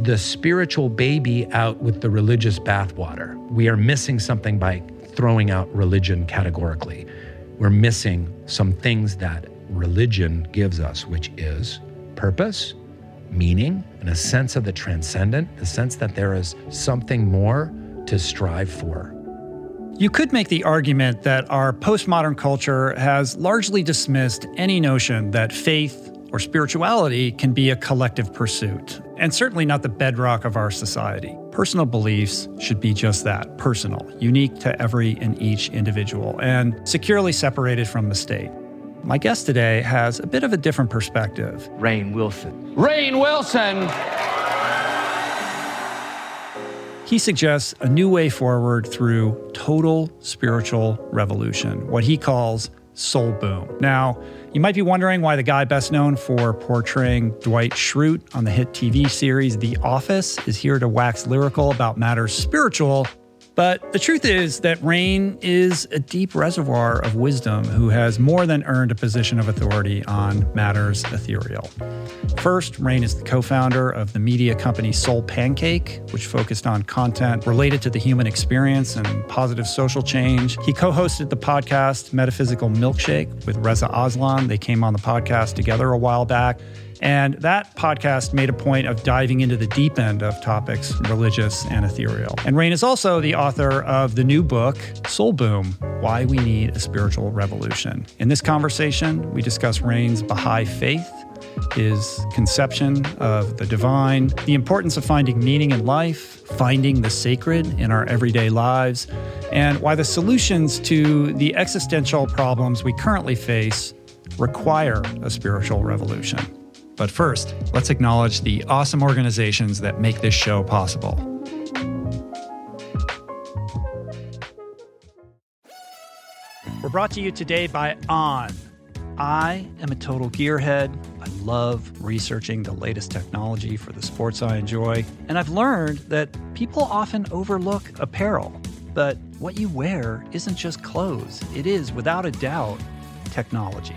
The spiritual baby out with the religious bathwater. We are missing something by throwing out religion categorically. We're missing some things that religion gives us, which is purpose, meaning, and a sense of the transcendent, the sense that there is something more to strive for. You could make the argument that our postmodern culture has largely dismissed any notion that faith or spirituality can be a collective pursuit, and certainly not the bedrock of our society. Personal beliefs should be just that personal, unique to every and each individual, and securely separated from the state. My guest today has a bit of a different perspective. Rainn Wilson. Rainn Wilson! He suggests a new way forward through total spiritual revolution, what he calls soul boom. Now, you might be wondering why the guy best known for portraying Dwight Schrute on the hit TV series The Office is here to wax lyrical about matters spiritual but the truth is that Rainn is a deep reservoir of wisdom who has more than earned a position of authority on matters ethereal. First, Rainn is the co founder of the media company Soul Pancake, which focused on content related to the human experience and positive social change. He co hosted the podcast Metaphysical Milkshake with Reza Aslan. They came on the podcast together a while back. And that podcast made a point of diving into the deep end of topics religious and ethereal. And Rainn is also the author of the new book, Soul Boom Why We Need a Spiritual Revolution. In this conversation, we discuss Rainn's Baha'i faith, his conception of the divine, the importance of finding meaning in life, finding the sacred in our everyday lives, and why the solutions to the existential problems we currently face require a spiritual revolution. But first, let's acknowledge the awesome organizations that make this show possible. We're brought to you today by On. I am a total gearhead. I love researching the latest technology for the sports I enjoy. And I've learned that people often overlook apparel. But what you wear isn't just clothes, it is, without a doubt, technology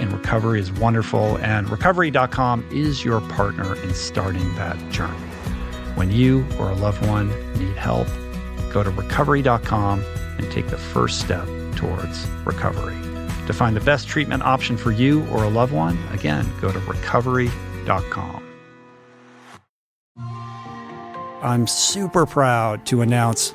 in recovery is wonderful, and recovery.com is your partner in starting that journey. When you or a loved one need help, go to recovery.com and take the first step towards recovery. To find the best treatment option for you or a loved one, again, go to recovery.com. I'm super proud to announce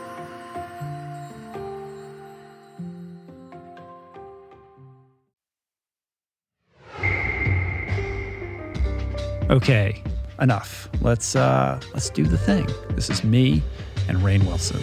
Okay, enough. Let's uh, let's do the thing. This is me and Rainn Wilson.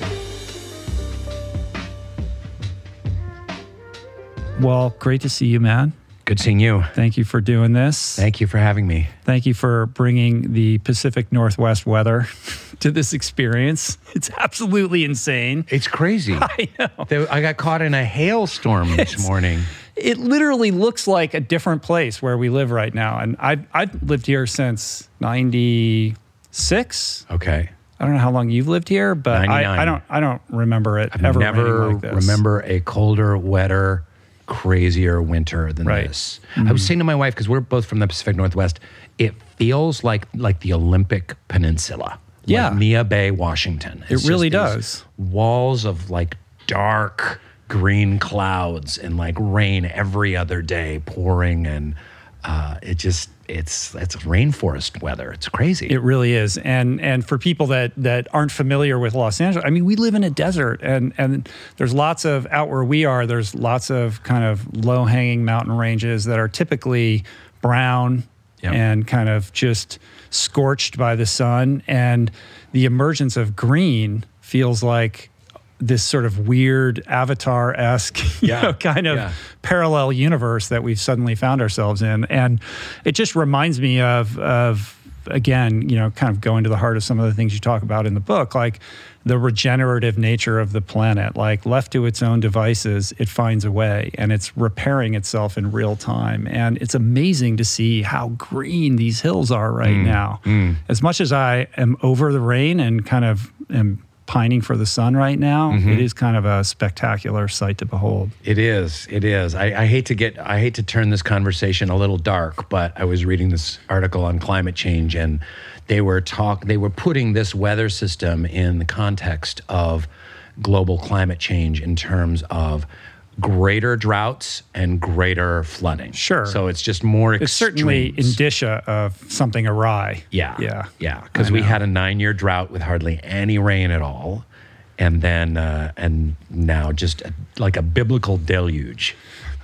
Well, great to see you, man. Good seeing you. Thank you for doing this. Thank you for having me. Thank you for bringing the Pacific Northwest weather to this experience. It's absolutely insane. It's crazy. I know. I got caught in a hailstorm this morning. It literally looks like a different place where we live right now. And I I've lived here since 96. Okay. I don't know how long you've lived here, but I, I don't I don't remember it ever Never like this. remember a colder, wetter, crazier winter than Right. this. I mm-hmm. was saying to my wife because we're both from the Pacific Northwest, it feels like like the Olympic Peninsula. Yeah. like Neah Bay, Washington. It really does. Walls of like dark green clouds and like rain every other day pouring and uh, it just it's it's rainforest weather. It's crazy. It really is, and and for people that that aren't familiar with Los Angeles, I mean, we live in a desert, and and there's lots of out where we are. There's lots of kind of low hanging mountain ranges that are typically brown Yep. and kind of just scorched by the sun, and the emergence of green feels like this sort of weird avatar esque, Yeah. know, kind of Yeah. parallel universe that we've suddenly found ourselves in. And it just reminds me of, of again, you know, kind of going to the heart of some of the things you talk about in the book, like the regenerative nature of the planet. Like left to its own devices, it finds a way and it's repairing itself in real time. And it's amazing to see how green these hills are right mm. now. Mm. As much as I am over the rain and kind of am pining for the sun right now, mm-hmm. it is kind of a spectacular sight to behold. It is. It is. I, I hate to get. I hate to turn this conversation a little dark, but I was reading this article on climate change, and they were talk. They were putting this weather system in the context of global climate change in terms of greater droughts and greater flooding. Sure. So it's just more. It's certainly indicia of something awry. Yeah. Yeah. Yeah. Because we had a nine year drought with hardly any rain at all. And then, uh, and now just a, like a biblical deluge.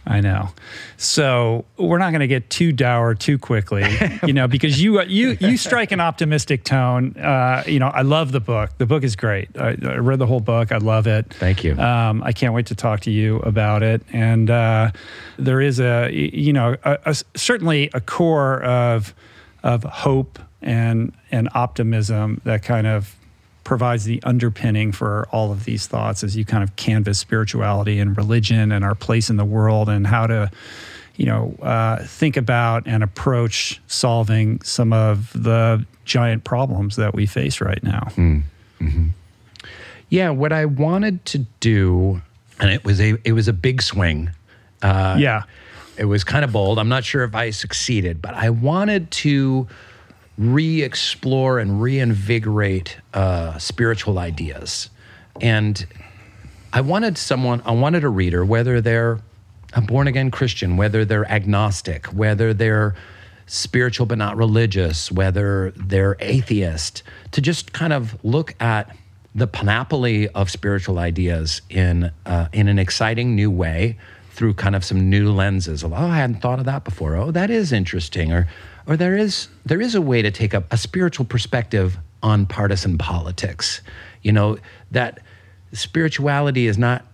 I know. So we're not going to get too dour too quickly, you know, because you you you strike an optimistic tone. Uh, you know, I love the book. The book is great. I, I read the whole book. I love it. Thank you. Um, I can't wait to talk to you about it. And uh, there is a you know a, a- certainly a core of of hope and and optimism that kind of provides the underpinning for all of these thoughts as you kind of canvas spirituality and religion and our place in the world and how to you know uh, think about and approach solving some of the giant problems that we face right now Yeah, what I wanted to do, and it was a it was a big swing. Uh, yeah It was kind of bold. I'm not sure if I succeeded, but I wanted to re-explore and reinvigorate uh, spiritual ideas, and I wanted someone. I wanted a reader, whether they're a born again Christian, whether they're agnostic, whether they're spiritual but not religious, whether they're atheist, to just kind of look at the panoply of spiritual ideas in uh, in an exciting new way through kind of some new lenses of, oh, I hadn't thought of that before. Oh, that is interesting. Or, or there is there is a way to take a, a spiritual perspective on partisan politics. You know, that spirituality is not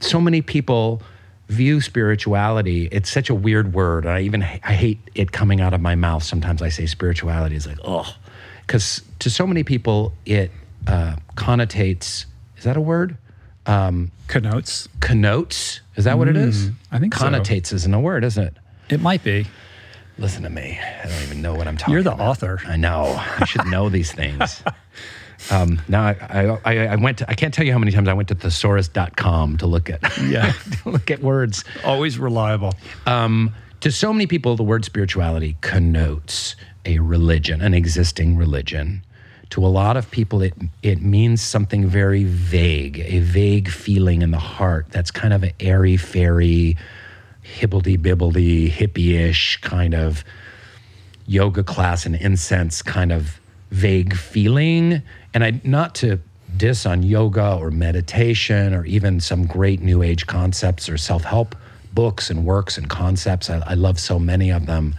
so many people view spirituality it's such a weird word i even i hate it coming out of my mouth. Sometimes i say spirituality is like oh because to so many people it uh, connotates is that a word? Um, connotes. connotes? Is that what it is? Mm, i think connotates so. isn't a word isn't it? It might be listen to me i don't even know what i'm talking you're the about. author i know i should know these things Um, now I, I, I, went to, I can't tell you how many times I went to thesaurus.com to look at, yeah. to look at words. Always reliable. Um, to so many people, the word spirituality connotes a religion, an existing religion. To a lot of people, it, it means something very vague, a vague feeling in the heart that's kind of an airy fairy, hibbledy bibbledy, hippie ish kind of yoga class and incense kind of vague feeling and I not to diss on yoga or meditation or even some great new age concepts or self help books and works and concepts. I, I, love so many of them.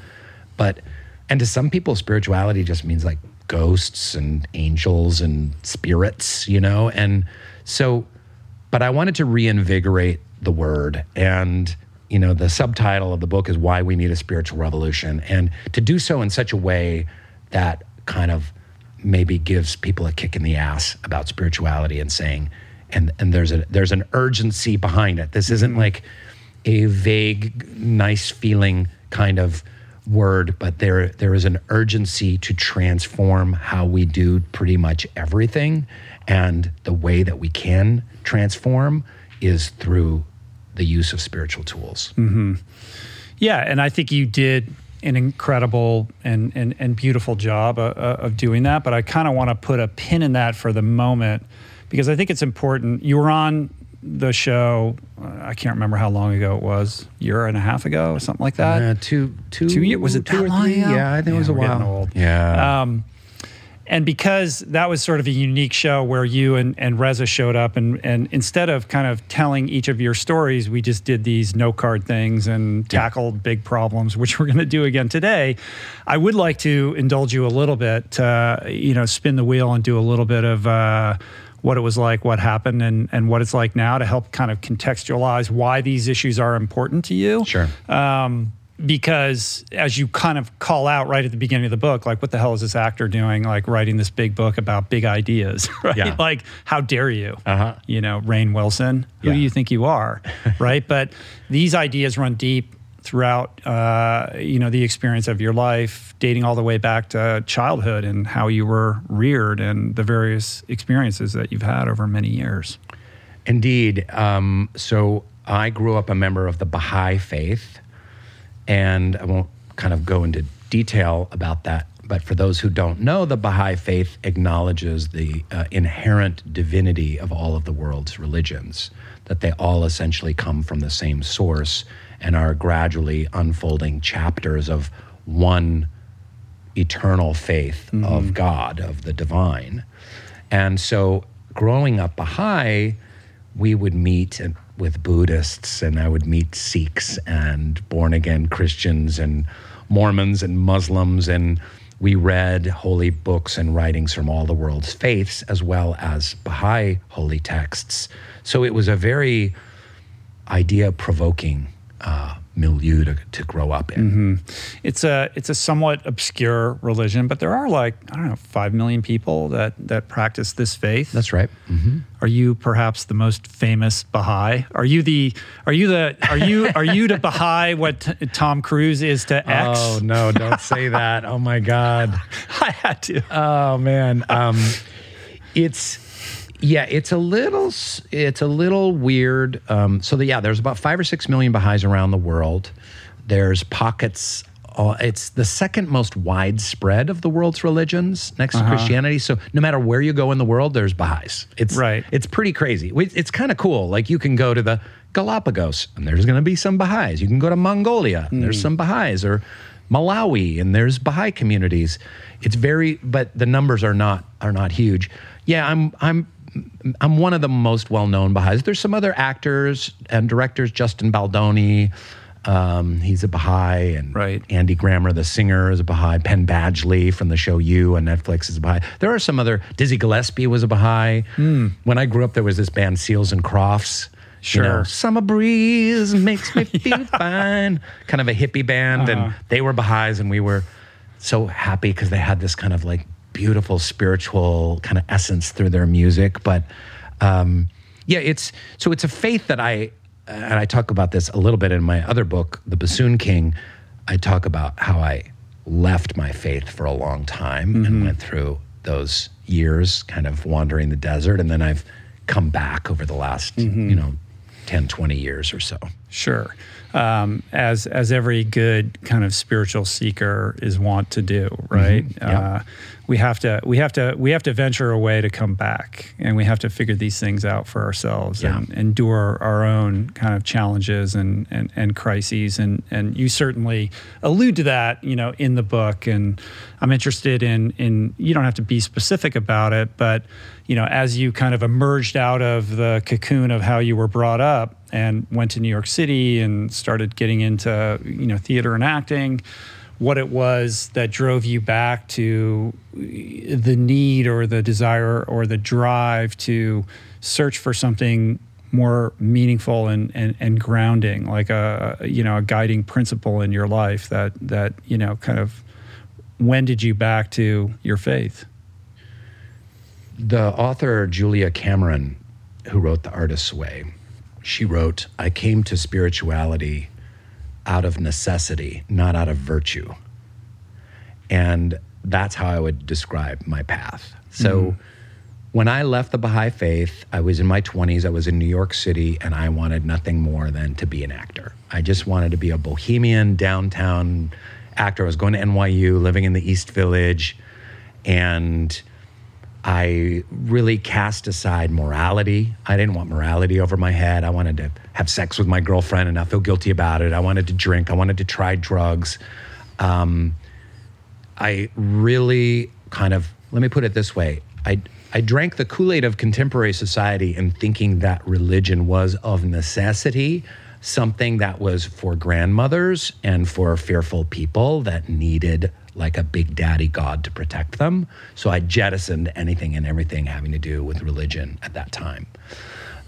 But, and to some people, spirituality just means like ghosts and angels and spirits, you know? And so, but I wanted to reinvigorate the word. And, you know, the subtitle of the book is Why We Need a Spiritual Revolution. And to do so in such a way that kind of maybe gives people a kick in the ass about spirituality and saying, and and there's a there's an urgency behind it. This isn't like a vague, nice feeling kind of word, but there there is an urgency to transform how we do pretty much everything, and the way that we can transform is through the use of spiritual tools. Mm-hmm. Yeah, and I think you did an incredible and, and, and beautiful job uh, uh of doing that. But I kind of want to put a pin in that for the moment because I think it's important. You were on the show. Uh, I can't remember how long ago it was. Year and a half ago, or something like that. Uh, two, two, two years. Was it two or three? Yeah, I think yeah, it was a while. Old. Yeah. Um, and because that was sort of a unique show where you and, and Reza showed up, and, and instead of kind of telling each of your stories, we just did these note card things and tackled yeah. big problems, which we're going to do again today. I would like to indulge you a little bit, uh, you know, spin the wheel and do a little bit of. Uh, what it was like, what happened, and, and what it's like now to help kind of contextualize why these issues are important to you. Sure. Um, because as you kind of call out right at the beginning of the book, like, what the hell is this actor doing? Like, writing this big book about big ideas, right? Yeah. Like, how dare you? Uh-huh. You know, Rainn Wilson, who yeah. do you think you are? right. But these ideas run deep throughout, uh, you know, the experience of your life, dating all the way back to childhood and how you were reared and the various experiences that you've had over many years. Indeed. Um, so I grew up a member of the Baha'i faith. And I won't kind of go into detail about that. But for those who don't know, the Baha'i faith acknowledges the uh, inherent divinity of all of the world's religions, that they all essentially come from the same source and are gradually unfolding chapters of one eternal faith mm-hmm. of God, of the divine. And so growing up Baha'i, we would meet and with Buddhists, and I would meet Sikhs and born again Christians and Mormons and Muslims. And we read holy books and writings from all the world's faiths, as well as Baha'i holy texts. So it was a very idea provoking uh, milieu to, to grow up in. Mm-hmm. It's a it's a somewhat obscure religion, but there are like I don't know five million people that that practice this faith. That's right. Mm-hmm. Are you perhaps the most famous Baha'i? Are you the are you the are you are you to Baha'i what t- Tom Cruise is to X? Oh no! Don't say that. Oh my God! I had to. Oh man. Um, it's yeah, it's a little it's a little weird. Um, so the, yeah, there's about five or six million Baha'is around the world. There's pockets. Uh, it's the second most widespread of the world's religions next uh-huh. to Christianity. So no matter where you go in the world, there's Baha'is. It's right. It's pretty crazy. It's kind of cool. Like you can go to the Galapagos and there's going to be some Baha'is. You can go to Mongolia and mm. there's some Baha'is or Malawi and there's Baha'i communities. It's very, but the numbers are not are not huge. Yeah, I'm I'm I'm one of the most well-known Baha'is. There's some other actors and directors, Justin Baldoni, um, he's a Baha'i, and right. Andy Grammer, the singer, is a Baha'i. Penn Badgley from the show You on Netflix is a Baha'i. There are some other. Dizzy Gillespie was a Baha'i. Mm. When I grew up, there was this band Seals and Crofts. Sure. You know, Summer breeze makes me feel yeah. fine. Kind of a hippie band, uh-huh. and they were Baha'is, and we were so happy because they had this kind of like beautiful spiritual kind of essence through their music. But um, yeah, it's so it's a faith that I and I talk about this a little bit in my other book, The Bassoon King. I talk about how I left my faith for a long time mm-hmm. and went through those years kind of wandering the desert. And then I've come back over the last, mm-hmm. you know, 10, 20 years or so. Sure. Um, as as every good kind of spiritual seeker is wont to do, right? Mm-hmm. Uh, we have to we have to we have to venture away to come back and we have to figure these things out for ourselves yeah. and endure our own kind of challenges and, and and crises and and you certainly allude to that you know in the book and I'm interested in in you don't have to be specific about it but you know as you kind of emerged out of the cocoon of how you were brought up and went to New York City and started getting into you know theater and acting what it was that drove you back to the need or the desire or the drive to search for something more meaningful and, and, and grounding, like a you know a guiding principle in your life that that you know kind of wended you back to your faith. The author Julia Cameron, who wrote The Artist's Way, she wrote, "I came to spirituality out of necessity, not out of virtue. And that's how I would describe my path. So mm-hmm. when I left the Baha'i faith, I was in my 20s, I was in New York City, and I wanted nothing more than to be an actor. I just wanted to be a bohemian downtown actor. I was going to NYU, living in the East Village, and I really cast aside morality. I didn't want morality over my head. I wanted to have sex with my girlfriend and not feel guilty about it. I wanted to drink. I wanted to try drugs. Um, I really kind of, let me put it this way I, I drank the Kool Aid of contemporary society in thinking that religion was of necessity something that was for grandmothers and for fearful people that needed like a big daddy god to protect them. So I jettisoned anything and everything having to do with religion at that time.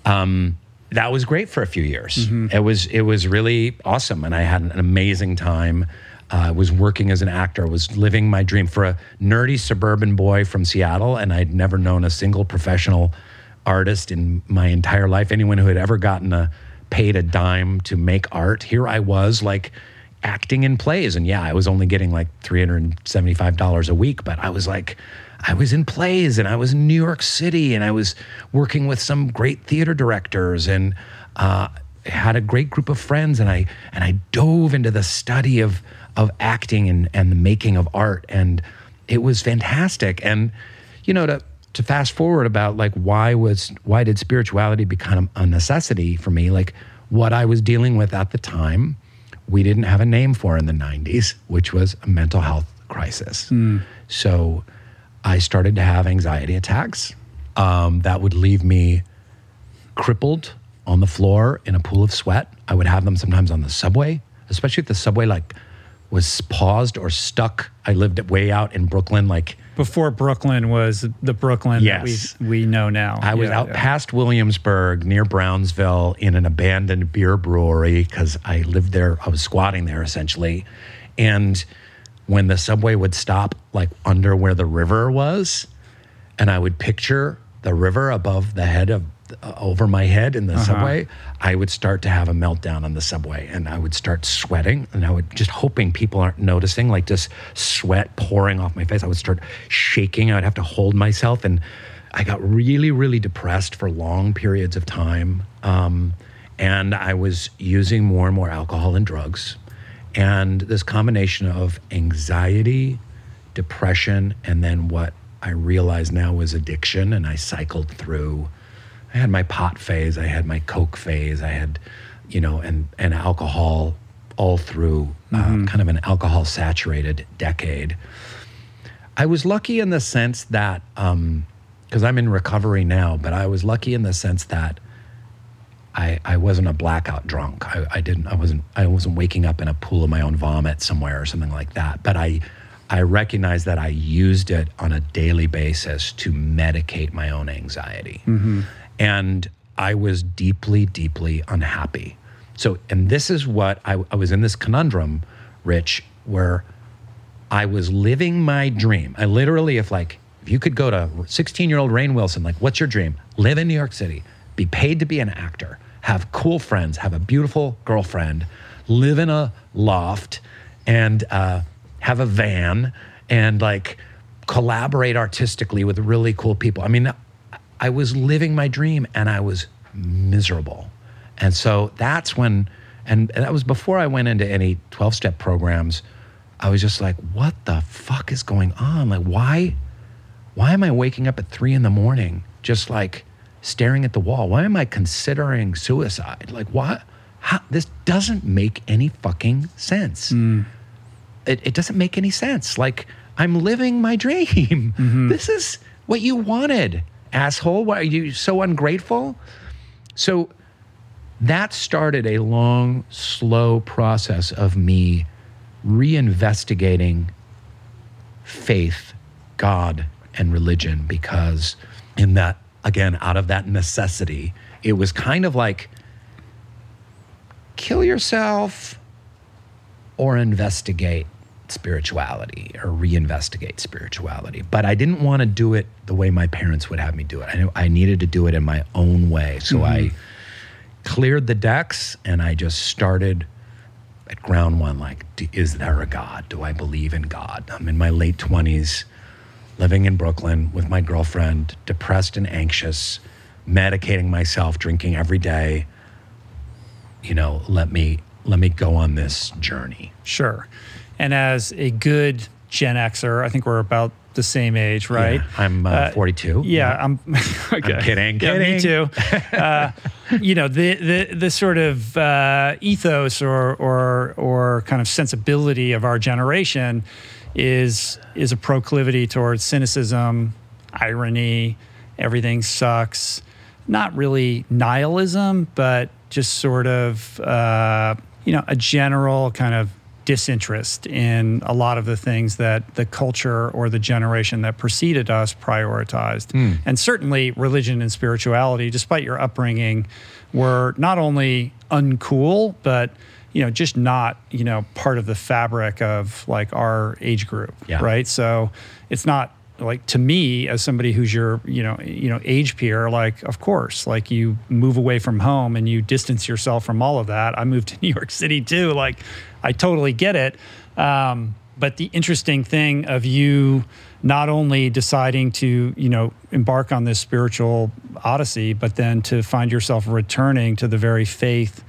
Um, that was great for a few years. Mm-hmm. It was it was really awesome, and I had an amazing time. Uh, I was working as an actor. I was living my dream for a nerdy suburban boy from Seattle, and I'd never known a single professional artist in my entire life. Anyone who had ever gotten a paid a dime to make art. Here I was, like acting in plays. And yeah, I was only getting like $375 a week, but I was like, I was in plays and I was in New York City and I was working with some great theater directors and uh, had a great group of friends and I and I dove into the study of of acting and, and the making of art and it was fantastic. And you know, to to fast forward about like why was why did spirituality become a necessity for me? Like what I was dealing with at the time we didn't have a name for in the 90s, which was a mental health crisis. Mm. So I started to have anxiety attacks um, that would leave me crippled on the floor in a pool of sweat. I would have them sometimes on the subway, especially if the subway like was paused or stuck. I lived way out in Brooklyn, like before Brooklyn was the Brooklyn yes. that we, we know now. I was yeah, out yeah. past Williamsburg near Brownsville in an abandoned beer brewery because I lived there. I was squatting there essentially. And when the subway would stop, like under where the river was, and I would picture the river above the head of uh, over my head in the uh-huh. subway, I would start to have a meltdown on the subway and I would start sweating and I would just hoping people aren't noticing, like just sweat pouring off my face. I would start shaking. I would have to hold myself. And I got really, really depressed for long periods of time. Um, and I was using more and more alcohol and drugs. And this combination of anxiety, depression, and then what I realize now was addiction. And I cycled through I had my pot phase, I had my coke phase, I had, you know, and and alcohol all through uh, mm-hmm. kind of an alcohol saturated decade. I was lucky in the sense that um, because I'm in recovery now, but I was lucky in the sense that I, I wasn't a blackout drunk. I, I didn't I wasn't I wasn't waking up in a pool of my own vomit somewhere or something like that. But I I recognized that I used it on a daily basis to medicate my own anxiety. And I was deeply, deeply unhappy. So, and this is what I, I was in this conundrum, Rich, where I was living my dream. I literally, if like, if you could go to 16 year old Rainn Wilson, like, what's your dream? Live in New York City, be paid to be an actor, have cool friends, have a beautiful girlfriend, live in a loft, and uh, have a van, and like collaborate artistically with really cool people. I mean, I was living my dream and I was miserable. And so that's when, and, and that was before I went into any 12 step programs. I was just like, what the fuck is going on? Like, why, why am I waking up at three in the morning just like staring at the wall? Why am I considering suicide? Like, what? How, this doesn't make any fucking sense. Hmm. It, it doesn't make any sense. Like, I'm living my dream. Mm-hmm. This is what you wanted, asshole. Why are you so ungrateful? So that started a long, slow process of me reinvestigating faith, God, and religion because, in that, again, out of that necessity, it was kind of like kill yourself or investigate spirituality or reinvestigate spirituality. But I didn't want to do it the way my parents would have me do it. I knew I needed to do it in my own way. So I mm-hmm. cleared the decks and I just started at ground one like, d- is there a God? Do I believe in God? I'm in my late 20s, living in Brooklyn with my girlfriend, depressed and anxious, medicating myself, drinking every day. You know, let me let me go on this journey. Sure. And as a good Gen Xer, I think we're about the same age, right? Yeah, I'm uh, 42. Yeah, I'm. Okay. I'm kidding. Yeah, me kidding. too. Uh, you know, the the the sort of uh, ethos or or or kind of sensibility of our generation is is a proclivity towards cynicism, irony, everything sucks. Not really nihilism, but just sort of uh, you know a general kind of disinterest in a lot of the things that the culture or the generation that preceded us prioritized. Hmm. And certainly religion and spirituality, despite your upbringing, were not only uncool, but you know, just not, you know, part of the fabric of like our age group. Yeah. Right. So it's not like to me as somebody who's your you know you know age peer like of course like you move away from home and you distance yourself from all of that. I moved to new york city too. Like i totally get it. Um, but the interesting thing of you not only deciding to you know embark on this spiritual odyssey but then to find yourself returning to the very faith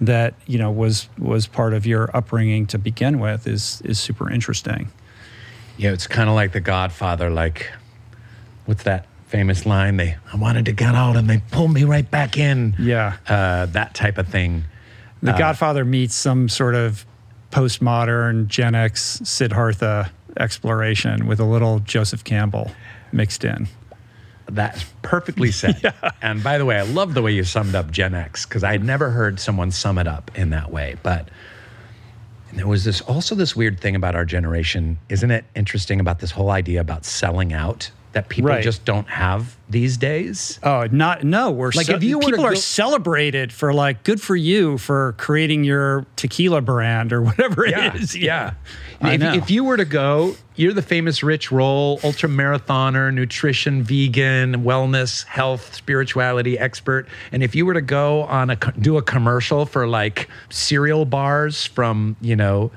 that you know was was part of your upbringing to begin with is is super interesting Yeah, it's kind of like The Godfather. Like, what's that famous line? They, I wanted to get out and they pulled me right back in. yeah Uh, that type of thing. The Uh, Godfather meets some sort of postmodern Gen X Siddhartha exploration with a little Joseph Campbell mixed in. That's perfectly said. And by the way, I love the way you summed up Gen X because I had never heard someone sum it up in that way. But and there was this also this weird thing about our generation, isn't it interesting about this whole idea about selling out that people Right. just don't have these days? Oh, not no. We're Like, if you were to people are celebrated for like good for you for creating your tequila brand or whatever it is. Yeah. I if, if you were to go, you're the famous Rich Roll, ultra marathoner, nutrition, vegan, wellness, health, spirituality expert. And if you were to go on a do a commercial for like cereal bars from, you know,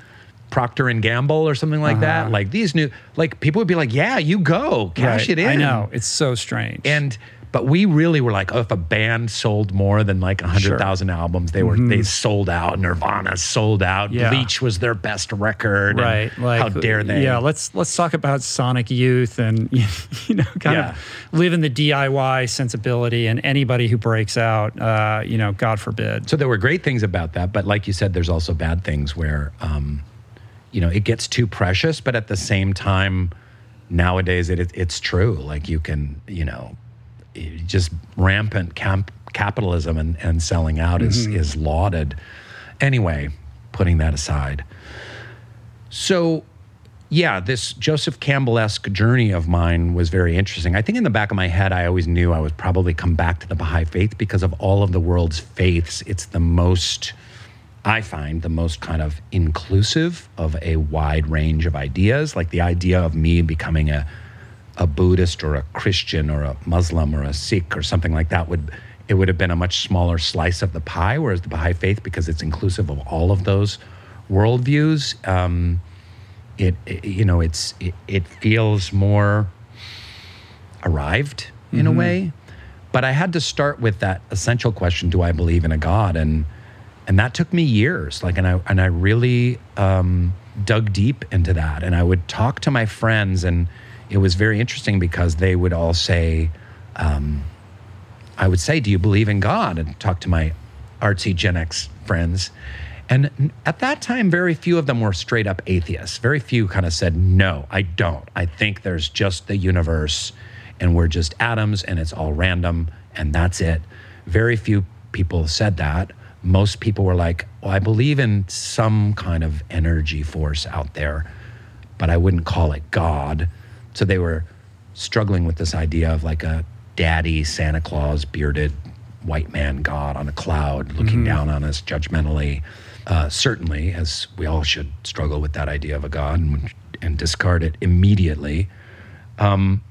Procter and Gamble or something like that, like these new, like people would be like, yeah, you go, cash Right. it in. I know it's so strange. And but we really were like, oh, if a band sold more than like hundred thousand albums, they were they sold out. Nirvana sold out. Mm-hmm. Yeah. Bleach was their best record. right like how dare they? yeah let's let's talk about sonic youth and you know kind Yeah. of live in the diy sensibility and anybody who breaks out uh, you know god forbid So there were great things about that, but like you said, there's also bad things where, um, you know, it gets too precious, but at the same time, nowadays it, it, it's true. Like you can, you know, just rampant camp, capitalism and, and selling out is, Mm-hmm. is lauded. Anyway, putting that aside. So, yeah, this Joseph Campbell esque journey of mine was very interesting. I think in the back of my head, I always knew I would probably come back to the Baha'i faith because of all of the world's faiths. It's the most, I find, the most kind of inclusive of a wide range of ideas. Like the idea of me becoming a, a Buddhist or a Christian or a Muslim or a Sikh or something like that would it would have been a much smaller slice of the pie. Whereas the Baha'i faith, because it's inclusive of all of those worldviews, um, it, it you know it's it, it feels more arrived in a way. But I had to start with that essential question: Do I believe in a God? And and that took me years. Like, and I and I really um, dug deep into that. And I would talk to my friends, and it was very interesting because they would all say, um, I would say, "Do you believe in God?" and talk to my artsy Gen X friends. And at that time, very few of them were straight up atheists. Very few kind of said, "No, I don't. I think there's just the universe, and we're just atoms, and it's all random, and that's it." Very few people said that. Most people were like, "Well, I believe in some kind of energy force out there, but I wouldn't call it God." So they were struggling with this idea of like a daddy Santa Claus bearded white man God on a cloud looking down on us judgmentally. Uh, certainly, as we all should struggle with that idea of a God and, and discard it immediately. Um,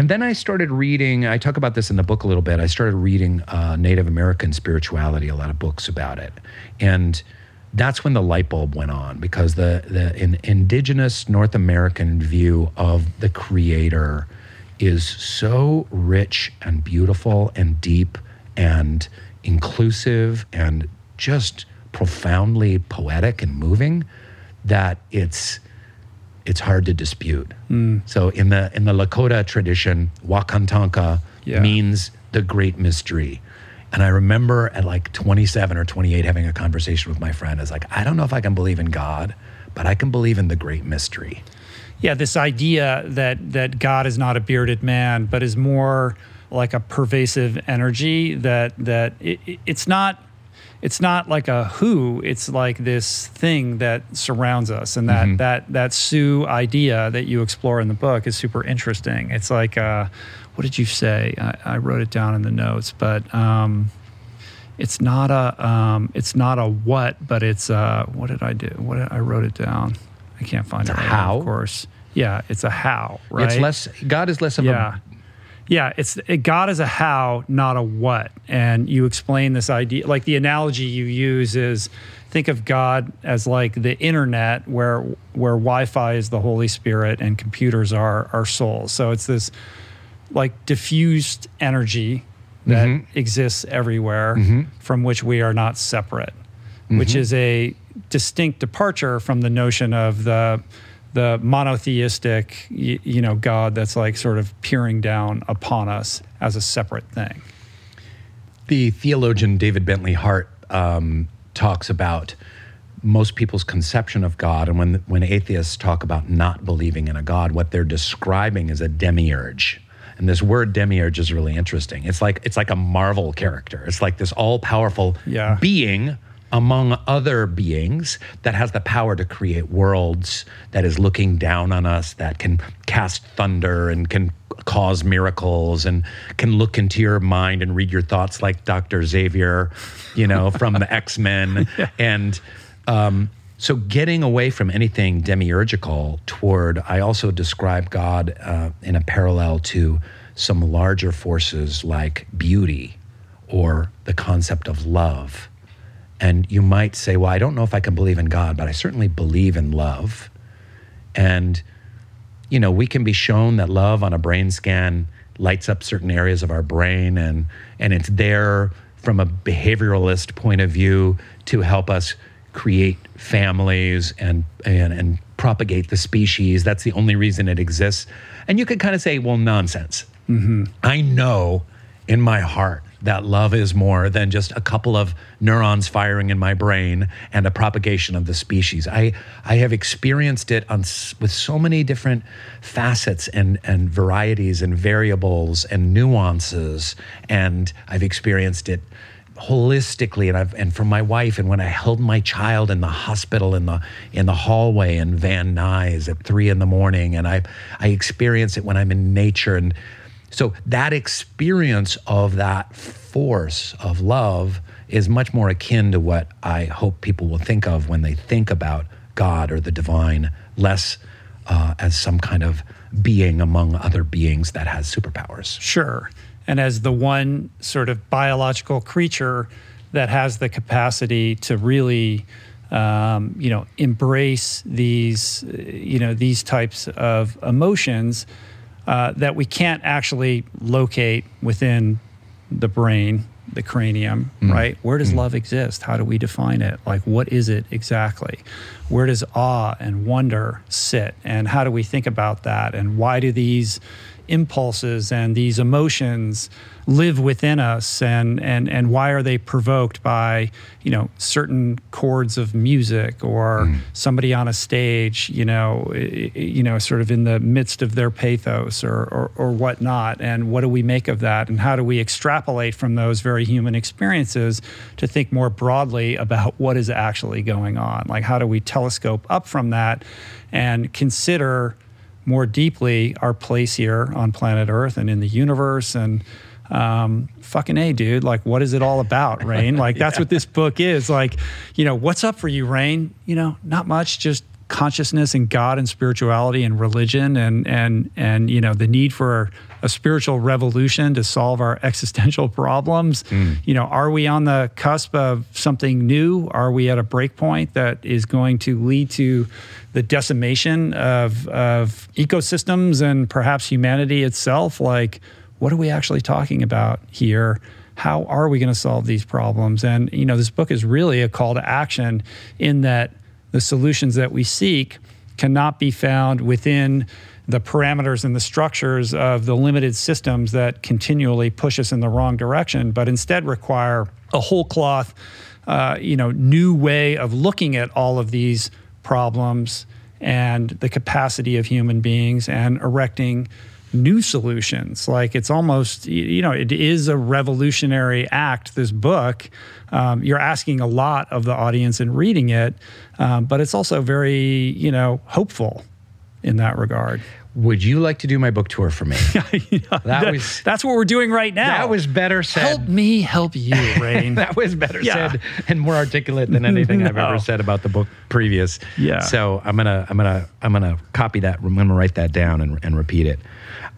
and then I started reading, I talk about this in the book a little bit. I started reading uh, Native American spirituality, a lot of books about it. And that's when the light bulb went on because the, the in, indigenous North American view of the creator is so rich and beautiful and deep and inclusive and just profoundly poetic and moving that it's it's hard to dispute. Hmm. So in the in the Lakota tradition, Wakantanka Yeah. means the great mystery. And I remember at like 27 or 28 having a conversation with my friend. I was like, I don't know if I can believe in God, but I can believe in the great mystery. Yeah, this idea that that God is not a bearded man, but is more like a pervasive energy that that it- it's not it's not like a who, it's like this thing that surrounds us. And that that that Sioux idea that you explore in the book is super interesting. It's like uh, what did you say? I, I wrote it down in the notes, but um, it's not a um, it's not a what, but it's uh, what did I do? What did, I wrote it down. I can't find It's it a right now, how? of course. Yeah, it's a how, right? It's less God is less of yeah. a Yeah, it's it, God is a how, not a what. And you explain this idea like the analogy you use is think of God as like the internet where where Wi-Fi is the Holy Spirit and computers are our souls. So it's this like diffused energy that mm-hmm. exists everywhere mm-hmm. from which we are not separate, which mm-hmm. is a distinct departure from the notion of the the monotheistic you, you know God that's like sort of peering down upon us as a separate thing. the theologian David Bentley Hart um, talks about most people's conception of God, and when when atheists talk about not believing in a God, what they're describing is a demiurge. And this word demiurge is really interesting. It's like it's like a Marvel character. It's like this all powerful Yeah. being among other beings that has the power to create worlds, that is looking down on us, that can cast thunder and can cause miracles and can look into your mind and read your thoughts like Dr. Xavier, you know, from the X Men. And um, so getting away from anything demiurgical toward, I also describe God uh, in a parallel to some larger forces like beauty or the concept of love. And you might say, well, I don't know if I can believe in God, but I certainly believe in love. And, you know, we can be shown that love on a brain scan lights up certain areas of our brain and, and it's there from a behavioralist point of view to help us create families and, and, and propagate the species. That's the only reason it exists. And you could kind of say, well, nonsense. Mm-hmm. I know in my heart that love is more than just a couple of neurons firing in my brain and a propagation of the species. I, I have experienced it on, with so many different facets and, and varieties and variables and nuances. And I've experienced it holistically and I've and from my wife and when I held my child in the hospital in the in the hallway in Van Nuys at three in the morning and I I experience it when I'm in nature and so that experience of that force of love is much more akin to what I hope people will think of when they think about God or the divine, less uh, as some kind of being among other beings that has superpowers. Sure. And as the one sort of biological creature that has the capacity to really, um, you know, embrace these, you know, these types of emotions uh, that we can't actually locate within the brain, the cranium, mm. right? Where does mm. love exist? How do we define it? Like, what is it exactly? Where does awe and wonder sit? And how do we think about that? And why do these impulses and these emotions live within us and and and why are they provoked by you know certain chords of music or mm. somebody on a stage you know you know sort of in the midst of their pathos or, or or whatnot? And what do we make of that? And how do we extrapolate from those very human experiences to think more broadly about what is actually going on? Like how do we telescope up from that and consider more deeply our place here on planet Earth and in the universe? And um, fucking a dude like what is it all about Rainn like that's yeah. what this book is like you know what's up for you Rainn you know not much just consciousness and god and spirituality and religion and and and you know the need for a spiritual revolution to solve our existential problems mm. you know are we on the cusp of something new are we at a break point that is going to lead to the decimation of, of ecosystems and perhaps humanity itself. Like, what are we actually talking about here? How are we going to solve these problems? And, you know, this book is really a call to action in that the solutions that we seek cannot be found within the parameters and the structures of the limited systems that continually push us in the wrong direction, but instead require a whole cloth, uh, you know, new way of looking at all of these problems and the capacity of human beings and erecting new solutions. Like it's almost, you know, it is a revolutionary act, this book. Um, you're asking a lot of the audience in reading it, um, but it's also very, you know, hopeful in that regard would you like to do my book tour for me? yeah, that was that's what we're doing right now. That was better said. Help me help you, Rainn. that was better yeah. said and more articulate than anything no. I've ever said about the book previous. Yeah. So I'm gonna I'm gonna I'm gonna copy that. I'm gonna write that down and, and repeat it.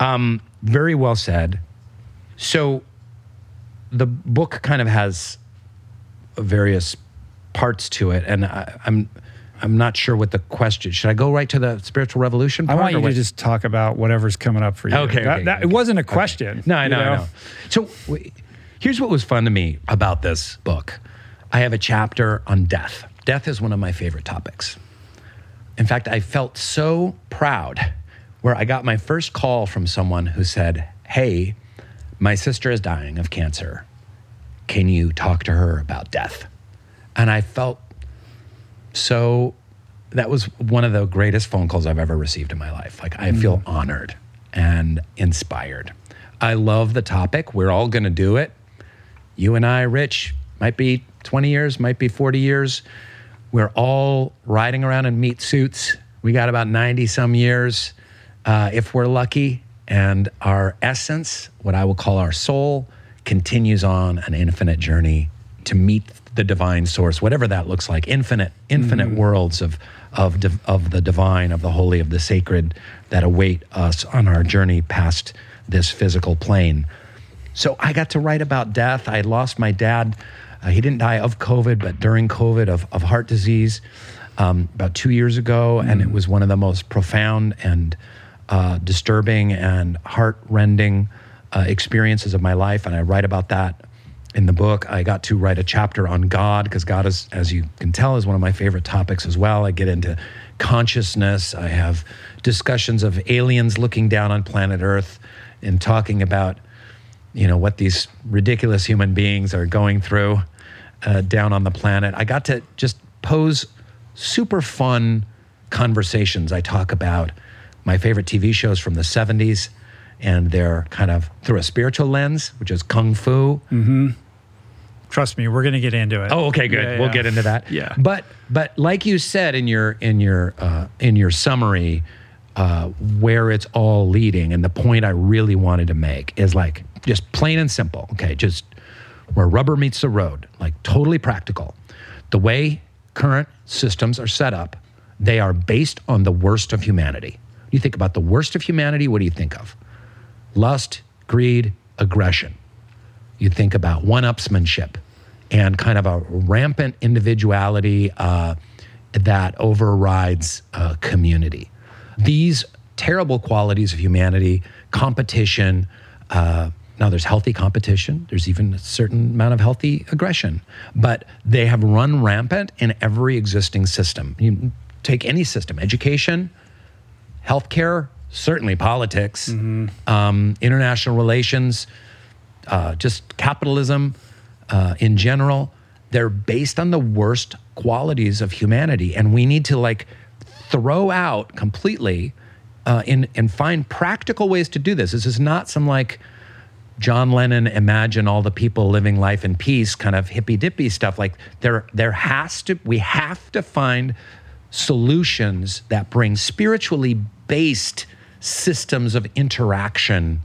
Um, very well said. So the book kind of has various parts to it, and I, I'm I'm not sure what the question. Should I go right to the spiritual revolution? I want you to just talk about whatever's coming up for you. Okay, that, okay, that, okay. it wasn't a question. Okay. No, I know, know, I know. So w- here's what was fun to me about this book. I have a chapter on death. Death is one of my favorite topics. In fact, I felt so proud where I got my first call from someone who said, "Hey, my sister is dying of cancer. Can you talk to her about death?" And I felt so that was one of the greatest phone calls I've ever received in my life. Like I feel mm. honored and inspired. I love the topic. We're all going to do it. You and I, Rich, might be 20 years, might be 40 years. We're all riding around in meat suits. We got about 90 some years, uh, if we're lucky. And our essence, what I will call our soul, continues on an infinite journey to meet the divine source, whatever that looks like, infinite, infinite mm. worlds of, of, of the divine, of the holy, of the sacred that await us on our journey past this physical plane. So I got to write about death. I lost my dad. Uh, he didn't die of COVID, but during COVID of, of heart disease um, about two years ago. Mm. And it was one of the most profound and uh, disturbing and heart rending uh, experiences of my life. And I write about that in the book. I got to write a chapter on God because God is, as you can tell, is one of my favorite topics as well. I get into consciousness. I have discussions of aliens looking down on planet Earth and talking about you know, what these ridiculous human beings are going through uh, down on the planet. I got to just pose super fun conversations. I talk about my favorite TV shows from the 70s and they're kind of through a spiritual lens, which is kung fu. Mm-hmm. Trust me, we're going to get into it. Oh, okay, good. Yeah, we'll yeah. get into that. Yeah. But but like you said in your in your uh, in your summary, uh, where it's all leading, and the point I really wanted to make is like just plain and simple. Okay, just where rubber meets the road, like totally practical. The way current systems are set up, they are based on the worst of humanity. You think about the worst of humanity. What do you think of? Lust, greed, aggression you think about one upsmanship and kind of a rampant individuality uh, that overrides uh, community. These terrible qualities of humanity, competition, uh, now there's healthy competition, there's even a certain amount of healthy aggression, but they have run rampant in every existing system. You take any system, education, healthcare, certainly politics, um, international relations, uh, just capitalism uh, in general, they're based on the worst qualities of humanity, and we need to like throw out completely uh, in and find practical ways to do this. This is not some like John Lennon imagine all the people living life in peace kind of hippy dippy stuff. Like there, there has to we have to find solutions that bring spiritually based systems of interaction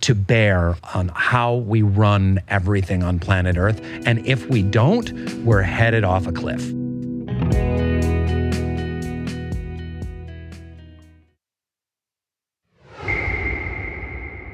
to bear on how we run everything on planet Earth. And if we don't, we're headed off a cliff.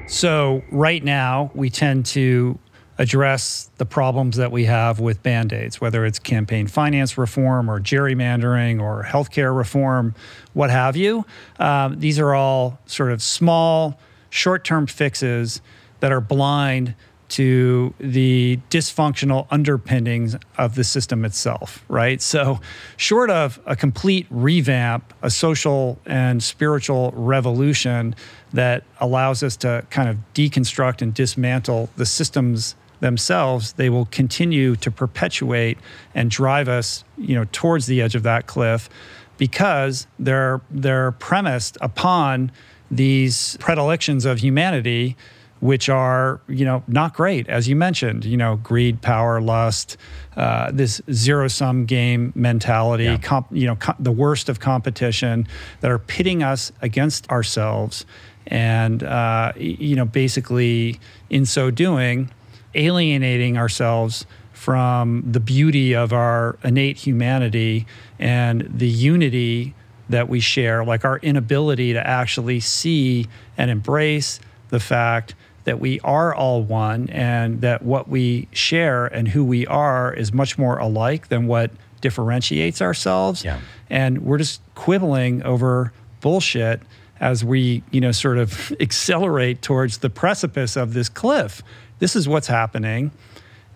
So, right now, we tend to address the problems that we have with band aids, whether it's campaign finance reform or gerrymandering or healthcare reform, what have you. Um, these are all sort of small, short term fixes that are blind to the dysfunctional underpinnings of the system itself, right? So, short of a complete revamp, a social and spiritual revolution that allows us to kind of deconstruct and dismantle the systems themselves, they will continue to perpetuate and drive us, you know, towards the edge of that cliff because they're they're premised upon these predilections of humanity which are you know not great as you mentioned you know greed power lust uh, this zero sum game mentality Yeah. comp, you know the worst of competition that are pitting us against ourselves and uh, you know basically in so doing alienating ourselves from the beauty of our innate humanity and the unity that we share, like our inability to actually see and embrace the fact that we are all one and that what we share and who we are is much more alike than what differentiates ourselves. Yeah. And we're just quibbling over bullshit as we, you know, sort of accelerate towards the precipice of this cliff. This is what's happening.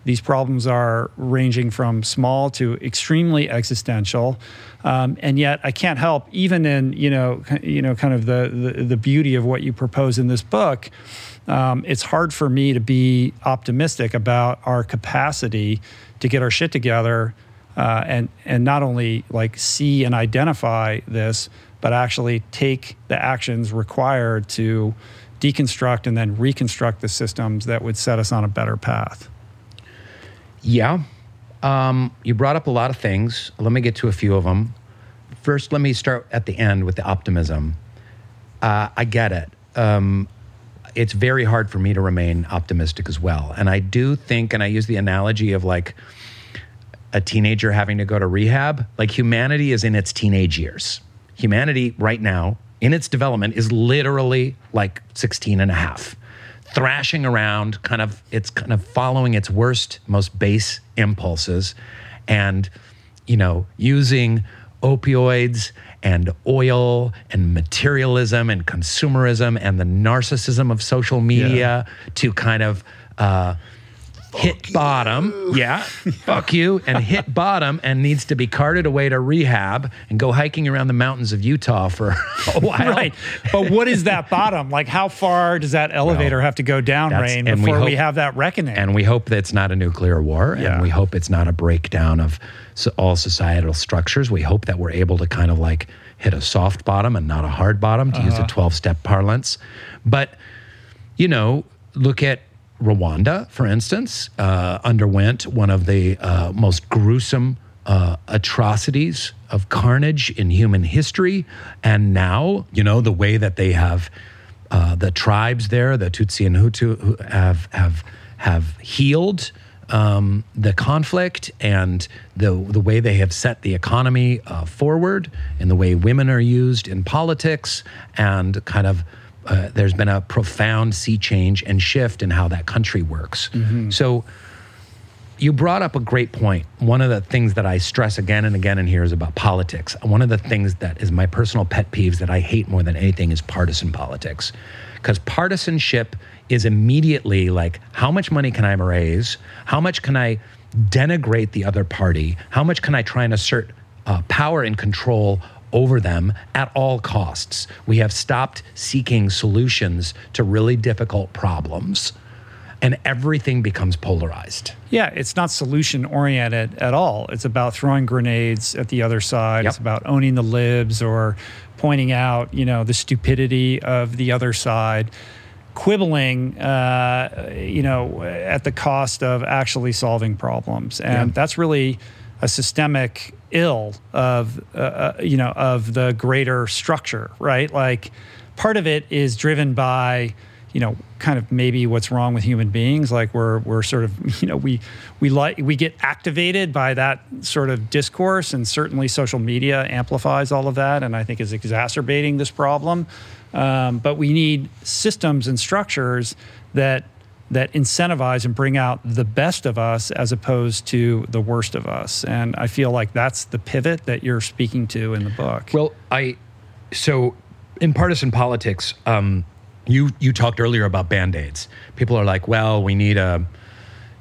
These problems are ranging from small to extremely existential, um, and yet I can't help, even in you know, you know, kind of the the, the beauty of what you propose in this book. Um, it's hard for me to be optimistic about our capacity to get our shit together uh, and and not only like see and identify this, but actually take the actions required to deconstruct and then reconstruct the systems that would set us on a better path. Yeah. Um, you brought up a lot of things. Let me get to a few of them. First, let me start at the end with the optimism. Uh, I get it. Um, it's very hard for me to remain optimistic as well. And I do think, and I use the analogy of like a teenager having to go to rehab, like humanity is in its teenage years. Humanity right now in its development is literally like 16 and a half, thrashing around, kind of, it's kind of following its worst, most base impulses and, you know, using opioids and oil and materialism and consumerism and the narcissism of social media to kind of, uh, hit bottom. Yeah, fuck you, and hit bottom and needs to be carted away to rehab and go hiking around the mountains of Utah for a while. Right. But what is that bottom? Like, how far does that elevator have to go down, Rainn, and we before we, have that reckoning? And we hope that it's not a nuclear war, Yeah. and we hope it's not a breakdown of all societal structures. We hope that we're able to kind of like hit a soft bottom and not a hard bottom, to use a uh-huh. 12 step parlance. But, you know, look at Rwanda, for instance, uh, underwent one of the uh, most gruesome uh, atrocities of carnage in human history. And now, you know, the way that they have uh, the tribes there, the Tutsi and Hutu, have have have healed um, the conflict and the the way they have set the economy uh, forward, and the way women are used in politics, and kind of uh, there's been a profound sea change and shift in how that country works. So you brought up a great point. One of the things that I stress again and again in here is about politics. One of the things that is my personal pet peeves that I hate more than anything is partisan politics. Because partisanship is immediately like, how much money can I raise? How much can I denigrate the other party? How much can I try and assert uh, power and control over them at all costs? We have stopped seeking solutions to really difficult problems, and everything becomes polarized. Yeah, it's not solution oriented at all. It's about throwing grenades at the other side. Yep. It's about owning the libs or pointing out, you know, the stupidity of the other side, quibbling, uh, you know, at the cost of actually solving problems. And that's really a systemic ill of, uh, uh, you know, of the greater structure, right? Like part of it is driven by, you know, kind of maybe what's wrong with human beings. Like we're we're sort of you know we we like we get activated by that sort of discourse, and certainly social media amplifies all of that, and I think is exacerbating this problem. Um, but we need systems and structures that that incentivize and bring out the best of us as opposed to the worst of us. And I feel like that's the pivot that you're speaking to in the book. Well, I so in partisan politics, um, you you talked earlier about band aids. People are like, well, we need a,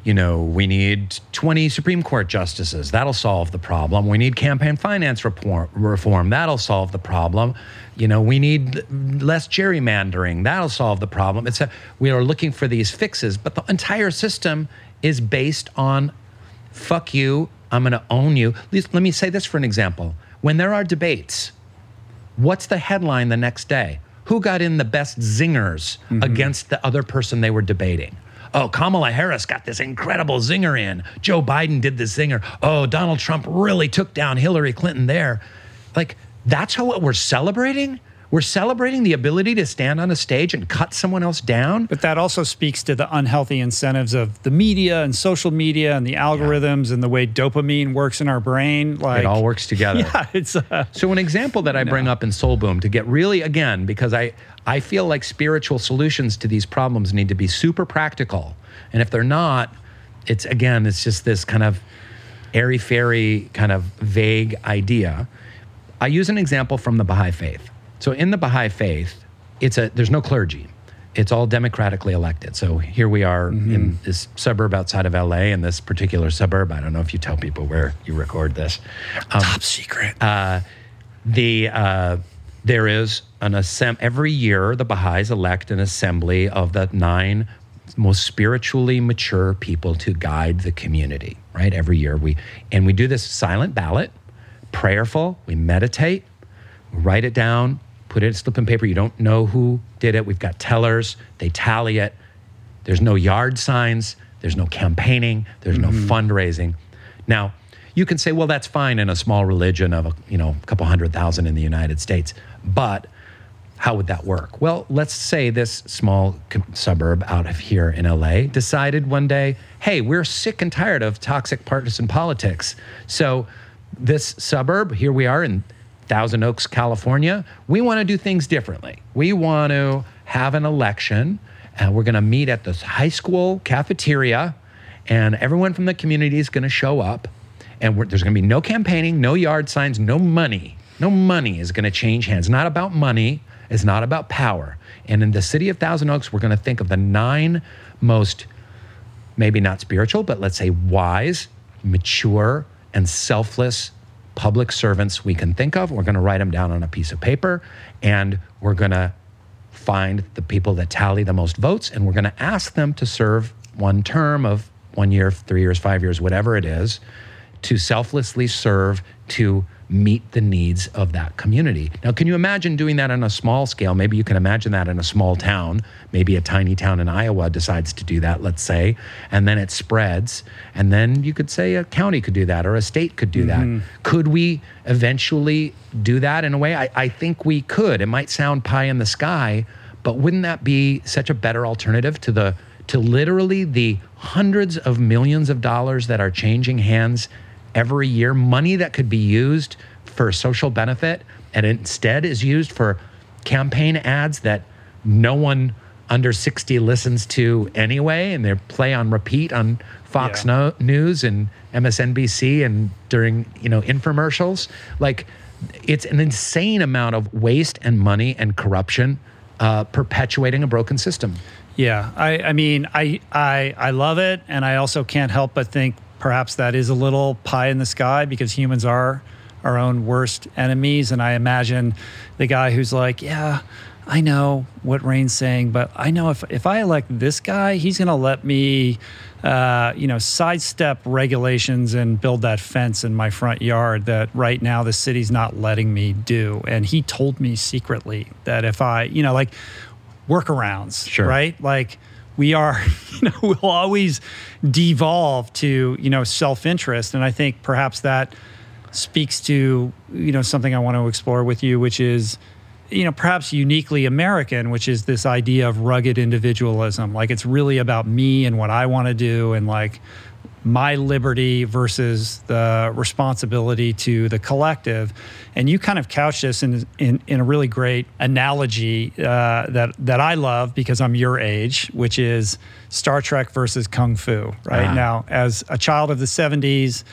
you know, we need twenty Supreme Court justices. That'll solve the problem. We need campaign finance. Reform. That'll solve the problem. You know, we need less gerrymandering. That'll solve the problem. It's a, we are looking for these fixes, but the entire system is based on fuck you. I'm going to own you. Let let me say this for an example. When there are debates, what's the headline the next day? Who got in the best zingers mm-hmm. against the other person they were debating? Oh, Kamala Harris got this incredible zinger in. Joe Biden did this zinger. Oh, Donald Trump really took down Hillary Clinton there. Like, that's how what we're celebrating? We're celebrating the ability to stand on a stage and cut someone else down? But that also speaks to the unhealthy incentives of the media and social media and the algorithms and the way dopamine works in our brain. Like it all works together. Yeah, it's uh, So an example that I bring up in Soul Boom to get really again because I I feel like spiritual solutions to these problems need to be super practical, and if they're not, it's again it's just this kind of airy fairy kind of vague idea. I use an example from the Baha'i faith. So in the Baha'i faith, it's a there's no clergy. It's all democratically elected. So here we are in this suburb outside of LA, in this particular suburb. I don't know if you tell people where you record this. Um, top secret. the uh, there is an assemb- every year the Baha'is elect an assembly of the nine most spiritually mature people to guide the community. Right, every year we and we do this silent ballot, prayerful. We meditate, write it down, put it in slip and paper. You don't know who did it. We've got tellers. They tally it. There's no yard signs. There's no campaigning. There's no mm-hmm. fundraising. Now, you can say, well, that's fine in a small religion of a, you know a couple hundred thousand in the United States, but how would that work? Well, let's say this small suburb out of here in LA decided one day, hey, we're sick and tired of toxic partisan politics. So, this suburb, here we are in Thousand Oaks, California, we want to do things differently. We want to have an election, and we're going to meet at this high school cafeteria, and everyone from the community is going to show up, and there's going to be no campaigning, no yard signs, no money. No money is going to change hands. Not about money. It's not about power. And in the city of Thousand Oaks, we're going to think of the nine most maybe not spiritual, but let's say wise, mature, and selfless public servants we can think of. We're going to write them down on a piece of paper and we're going to find the people that tally the most votes and we're going to ask them to serve one term of one year, three years, five years, whatever it is, to selflessly serve to meet the needs of that community. Now, can you imagine doing that on a small scale? Maybe you can imagine that in a small town. Maybe a tiny town in Iowa decides to do that, let's say, and then it spreads. And then you could say a county could do that or a state could do mm-hmm. that. Could we eventually do that in a way? I, I think we could. It might sound pie in the sky, but wouldn't that be such a better alternative to the to literally the hundreds of millions of dollars that are changing hands every year, money that could be used for social benefit and instead is used for campaign ads that no one under 60 listens to anyway and they play on repeat on Fox yeah. no- News and MSNBC and during, you know, infomercials. Like it's an insane amount of waste and money and corruption uh, perpetuating a broken system. Yeah, I, I mean, I, I, I love it, and I also can't help but think perhaps that is a little pie in the sky because humans are our own worst enemies. And I imagine the guy who's like, yeah, I know what Rainn's saying, but I know if, if I elect this guy, he's going to let me, uh, you know, sidestep regulations and build that fence in my front yard that right now the city's not letting me do. And he told me secretly that if I, you know, like workarounds, sure. right? Like, we are, you know, we'll always devolve to, you know, self-interest. And I think perhaps that speaks to, you know, something I want to explore with you, which is, you know, perhaps uniquely American, which is this idea of rugged individualism. Like it's really about me and what I want to do and like my liberty versus the responsibility to the collective. And you kind of couch this in, in, in a really great analogy uh, that, that I love because I'm your age, which is Star Trek versus Kung Fu, right? Uh-huh. Now, as a child of the 70s,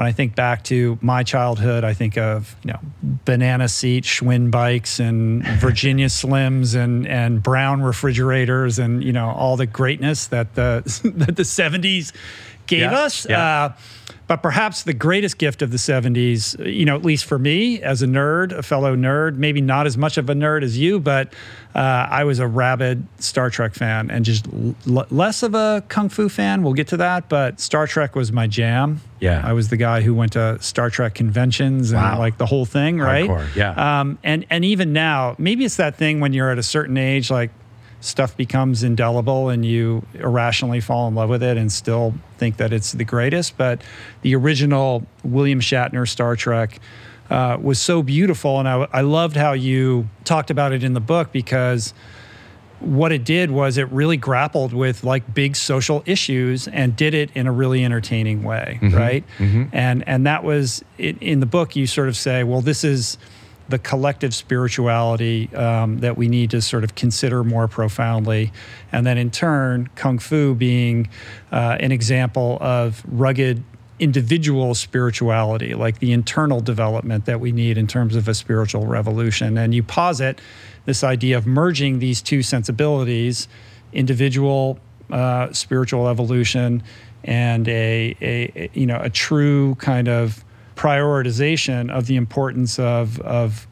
when I think back to my childhood, I think of you know banana seat Schwinn bikes and Virginia Slims and and brown refrigerators and you know all the greatness that the that the 70s gave yeah, us. Yeah. Uh, but perhaps the greatest gift of the 70s, you know, at least for me as a nerd, a fellow nerd, maybe not as much of a nerd as you, but uh, I was a rabid Star Trek fan and just l- less of a Kung Fu fan. We'll get to that, but Star Trek was my jam. Yeah. I was the guy who went to Star Trek conventions and wow. like the whole thing, right? Hardcore, yeah. Um, and, and even now, maybe it's that thing when you're at a certain age, like stuff becomes indelible and you irrationally fall in love with it and still think that it's the greatest. But the original William Shatner Star Trek uh, was so beautiful. And I, I loved how you talked about it in the book because what it did was it really grappled with like big social issues and did it in a really entertaining way mm-hmm. right mm-hmm. and and that was it, in the book you sort of say well this is the collective spirituality um, that we need to sort of consider more profoundly. And then in turn, Kung Fu being uh, an example of rugged individual spirituality, like the internal development that we need in terms of a spiritual revolution. And you posit this idea of merging these two sensibilities individual uh, spiritual evolution and a, a, you know a true kind of prioritization of the importance of of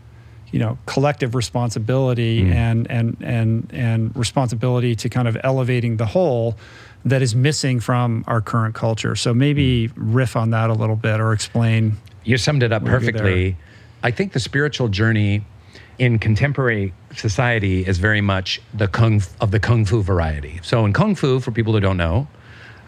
you know collective responsibility mm. and and and and responsibility to kind of elevating the whole that is missing from our current culture. So maybe mm. riff on that a little bit or explain. You summed it up perfectly. I think the spiritual journey in contemporary society is very much the kung of the kung fu variety. So in kung fu, for people who don't know,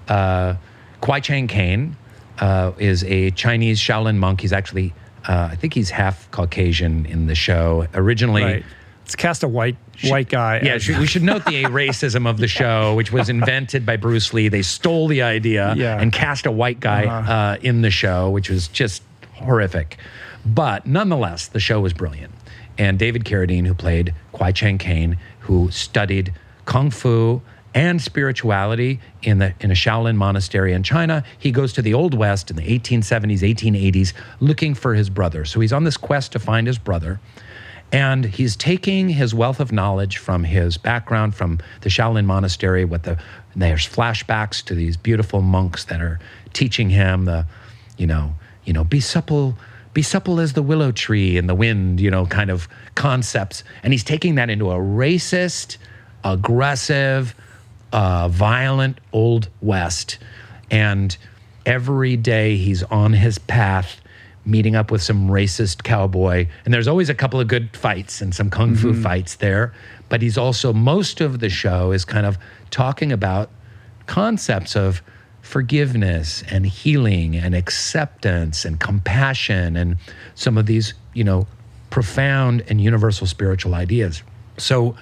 uh, Kwai Chang Caine uh, is a Chinese Shaolin monk. He's actually, uh, I think he's half Caucasian in the show. Originally, right. it's cast a white white guy. Yeah, we should note the racism of the show, which was invented by Bruce Lee. They stole the idea yeah. and cast a white guy uh-huh. uh, in the show, which was just horrific. But nonetheless, the show was brilliant. And David Carradine, who played Kwai Chang Caine, who studied kung fu and spirituality in the in a Shaolin monastery in China. He goes to the Old West in the 1870s, 1880s, looking for his brother. So he's on this quest to find his brother. And he's taking his wealth of knowledge from his background from the Shaolin Monastery. With the there's flashbacks to these beautiful monks that are teaching him the, you know, you know, be supple, be supple as the willow tree in the wind, you know, kind of concepts. And he's taking that into a racist, aggressive, uh, violent old west. And every day he's on his path meeting up with some racist cowboy. And there's always a couple of good fights and some kung fu fights there. But he's also, most of the show is kind of talking about concepts of forgiveness and healing and acceptance and compassion and some of these, you know, profound and universal spiritual ideas. So,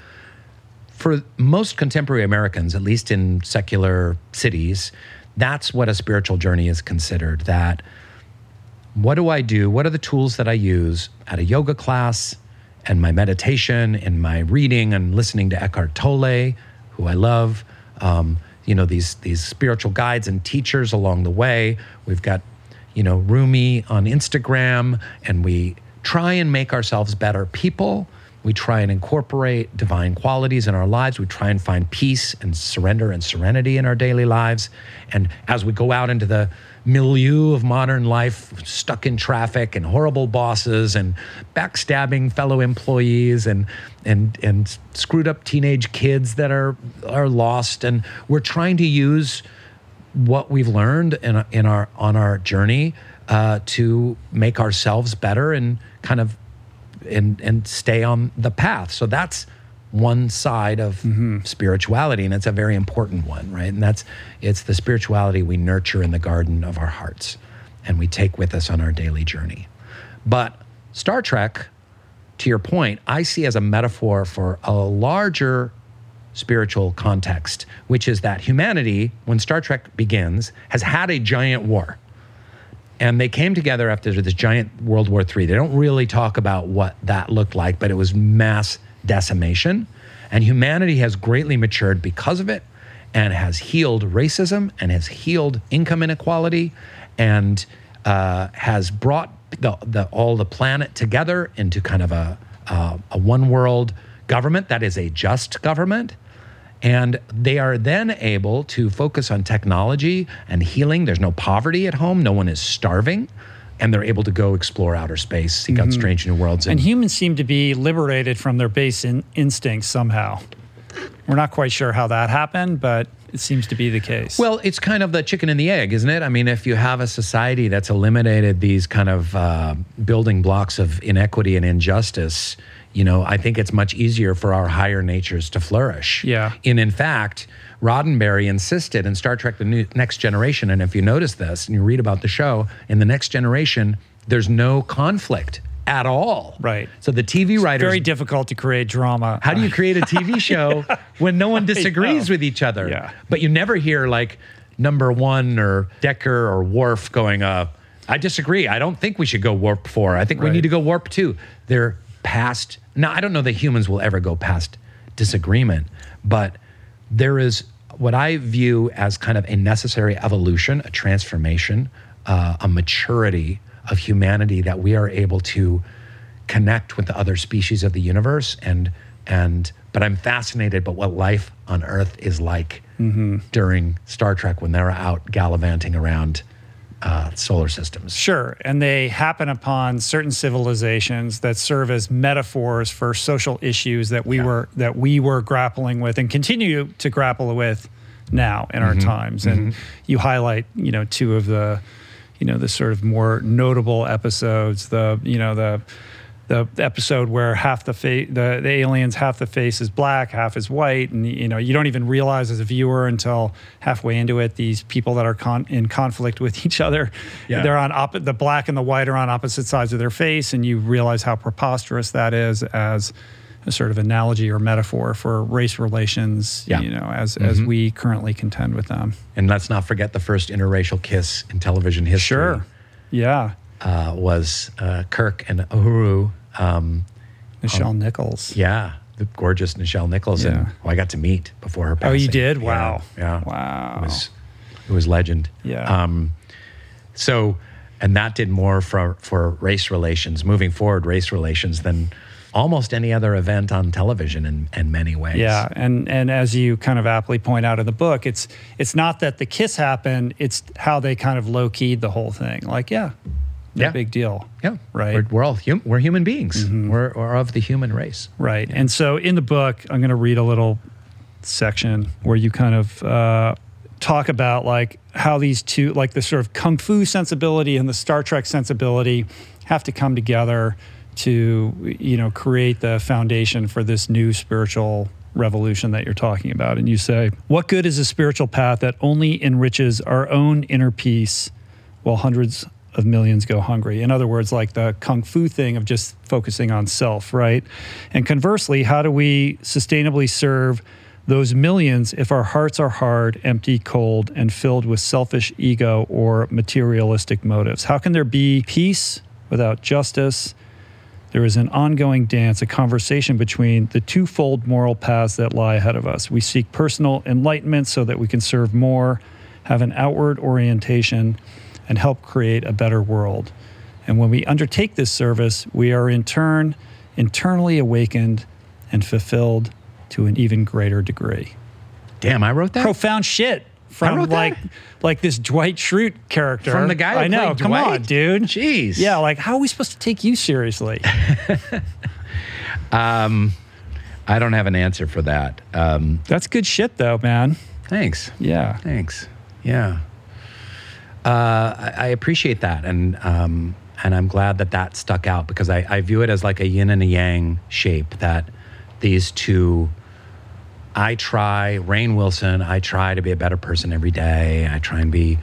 for most contemporary Americans, at least in secular cities, that's what a spiritual journey is considered. That what do I do? What are the tools that I use at a yoga class and my meditation and my reading and listening to Eckhart Tolle, who I love? Um, you know these these spiritual guides and teachers along the way. We've got you know Rumi on Instagram, and we try and make ourselves better people. We try and incorporate divine qualities in our lives. We try and find peace and surrender and serenity in our daily lives. And as we go out into the milieu of modern life, stuck in traffic and horrible bosses and backstabbing fellow employees and and and screwed up teenage kids that are are lost, and we're trying to use what we've learned in, in our on our journey uh, to make ourselves better and kind of and and stay on the path. So that's one side of mm-hmm. spirituality and it's a very important one right? And that's it's the spirituality we nurture in the garden of our hearts and we take with us on our daily journey. But star trek to your point i see as a metaphor for a larger spiritual context which is that humanity when star trek begins has had a giant war and they came together after this giant World War III. They don't really talk about what that looked like, but it was mass decimation. And humanity has greatly matured because of it and has healed racism and has healed income inequality and uh, has brought the, the, all the planet together into kind of a, a, a one world government that is a just government. And they are then able to focus on technology and healing. There's no poverty at home, no one is starving. And they're able to go explore outer space, seek out strange new worlds. And humans seem to be liberated from their base in- instincts somehow. We're not quite sure how that happened, but it seems to be the case. Well, it's kind of the chicken and the egg, isn't it? I mean, if you have a society that's eliminated these kind of uh, building blocks of inequity and injustice, you know, I think it's much easier for our higher natures to flourish. Yeah. And in fact, Roddenberry insisted in Star Trek: The New, Next Generation, and if you notice this and you read about the show, in the Next Generation, there's no conflict at all. Right. So the TV writers Very difficult to create drama. how do you create a TV show when no one disagrees with each other? Yeah. But you never hear like number one or Decker or Worf going, uh, I disagree. I don't think we should go warp four. I think we need to go warp two. They're past. Now, I don't know that humans will ever go past disagreement, but there is what I view as kind of a necessary evolution, a transformation, uh, a maturity of humanity that we are able to connect with the other species of the universe and and but I'm fascinated by what life on Earth is like during Star Trek when they're out gallivanting around uh, solar systems. Sure. And they happen upon certain civilizations that serve as metaphors for social issues that we were that we were grappling with and continue to grapple with now in our times. And you highlight, you know, two of the, you know, the sort of more notable episodes, the, you know, the the episode where half the face the, the aliens half the face is black half is white and you know you don't even realize as a viewer until halfway into it these people that are con- in conflict with each other Yeah. they're on op- the black and the white are on opposite sides of their face and you realize how preposterous that is as a sort of analogy or metaphor for race relations Yeah. you know as as we currently contend with them And let's not forget the first interracial kiss in television history. sure yeah Uh, was uh, Kirk and Uhura. Um, Michelle Nichols yeah, the gorgeous Nichelle Nichols, and Yeah. who I got to meet before her passing. oh you did Yeah, wow Yeah. wow It was, it was legend. Yeah. Um, so, and that did more for for race relations moving forward, race relations than almost any other event on television in, in many ways. Yeah, and and as you kind of aptly point out in the book, it's it's not that the kiss happened; it's how they kind of low keyed the whole thing. Like, yeah, no Yeah. big deal. Yeah, Right. We're, we're all hum- we're human beings. We're, we're of the human race. Right. And so in the book, I'm going to read a little section where you kind of uh, talk about like how these two, like the sort of kung fu sensibility and the Star Trek sensibility, have to come together to you know create the foundation for this new spiritual revolution that you're talking about. And you say, what good is a spiritual path that only enriches our own inner peace while hundreds of millions go hungry. In other words, like the kung fu thing of just focusing on self, right? And conversely, how do we sustainably serve those millions if our hearts are hard, empty, cold, and filled with selfish ego or materialistic motives? How can there be peace without justice? There is an ongoing dance, a conversation between the twofold moral paths that lie ahead of us. We seek personal enlightenment so that we can serve more, have an outward orientation, and help create a better world. And when we undertake this service, we are in turn internally awakened and fulfilled to an even greater degree. Damn, I wrote that. Profound shit from wrote that? like like this Dwight Schrute character. From the guy who I know. Come on, dude. Jeez. Yeah, like how are we supposed to take you seriously? Um, I don't have an answer for that. Um, That's good shit, though, man. thanks. Yeah. Thanks. Yeah. Uh, I, I appreciate that, and um, and I'm glad that that stuck out because I, I view it as like a yin and a yang shape that these two. I try, Rainn Wilson. I try to be a better person every day. I try and be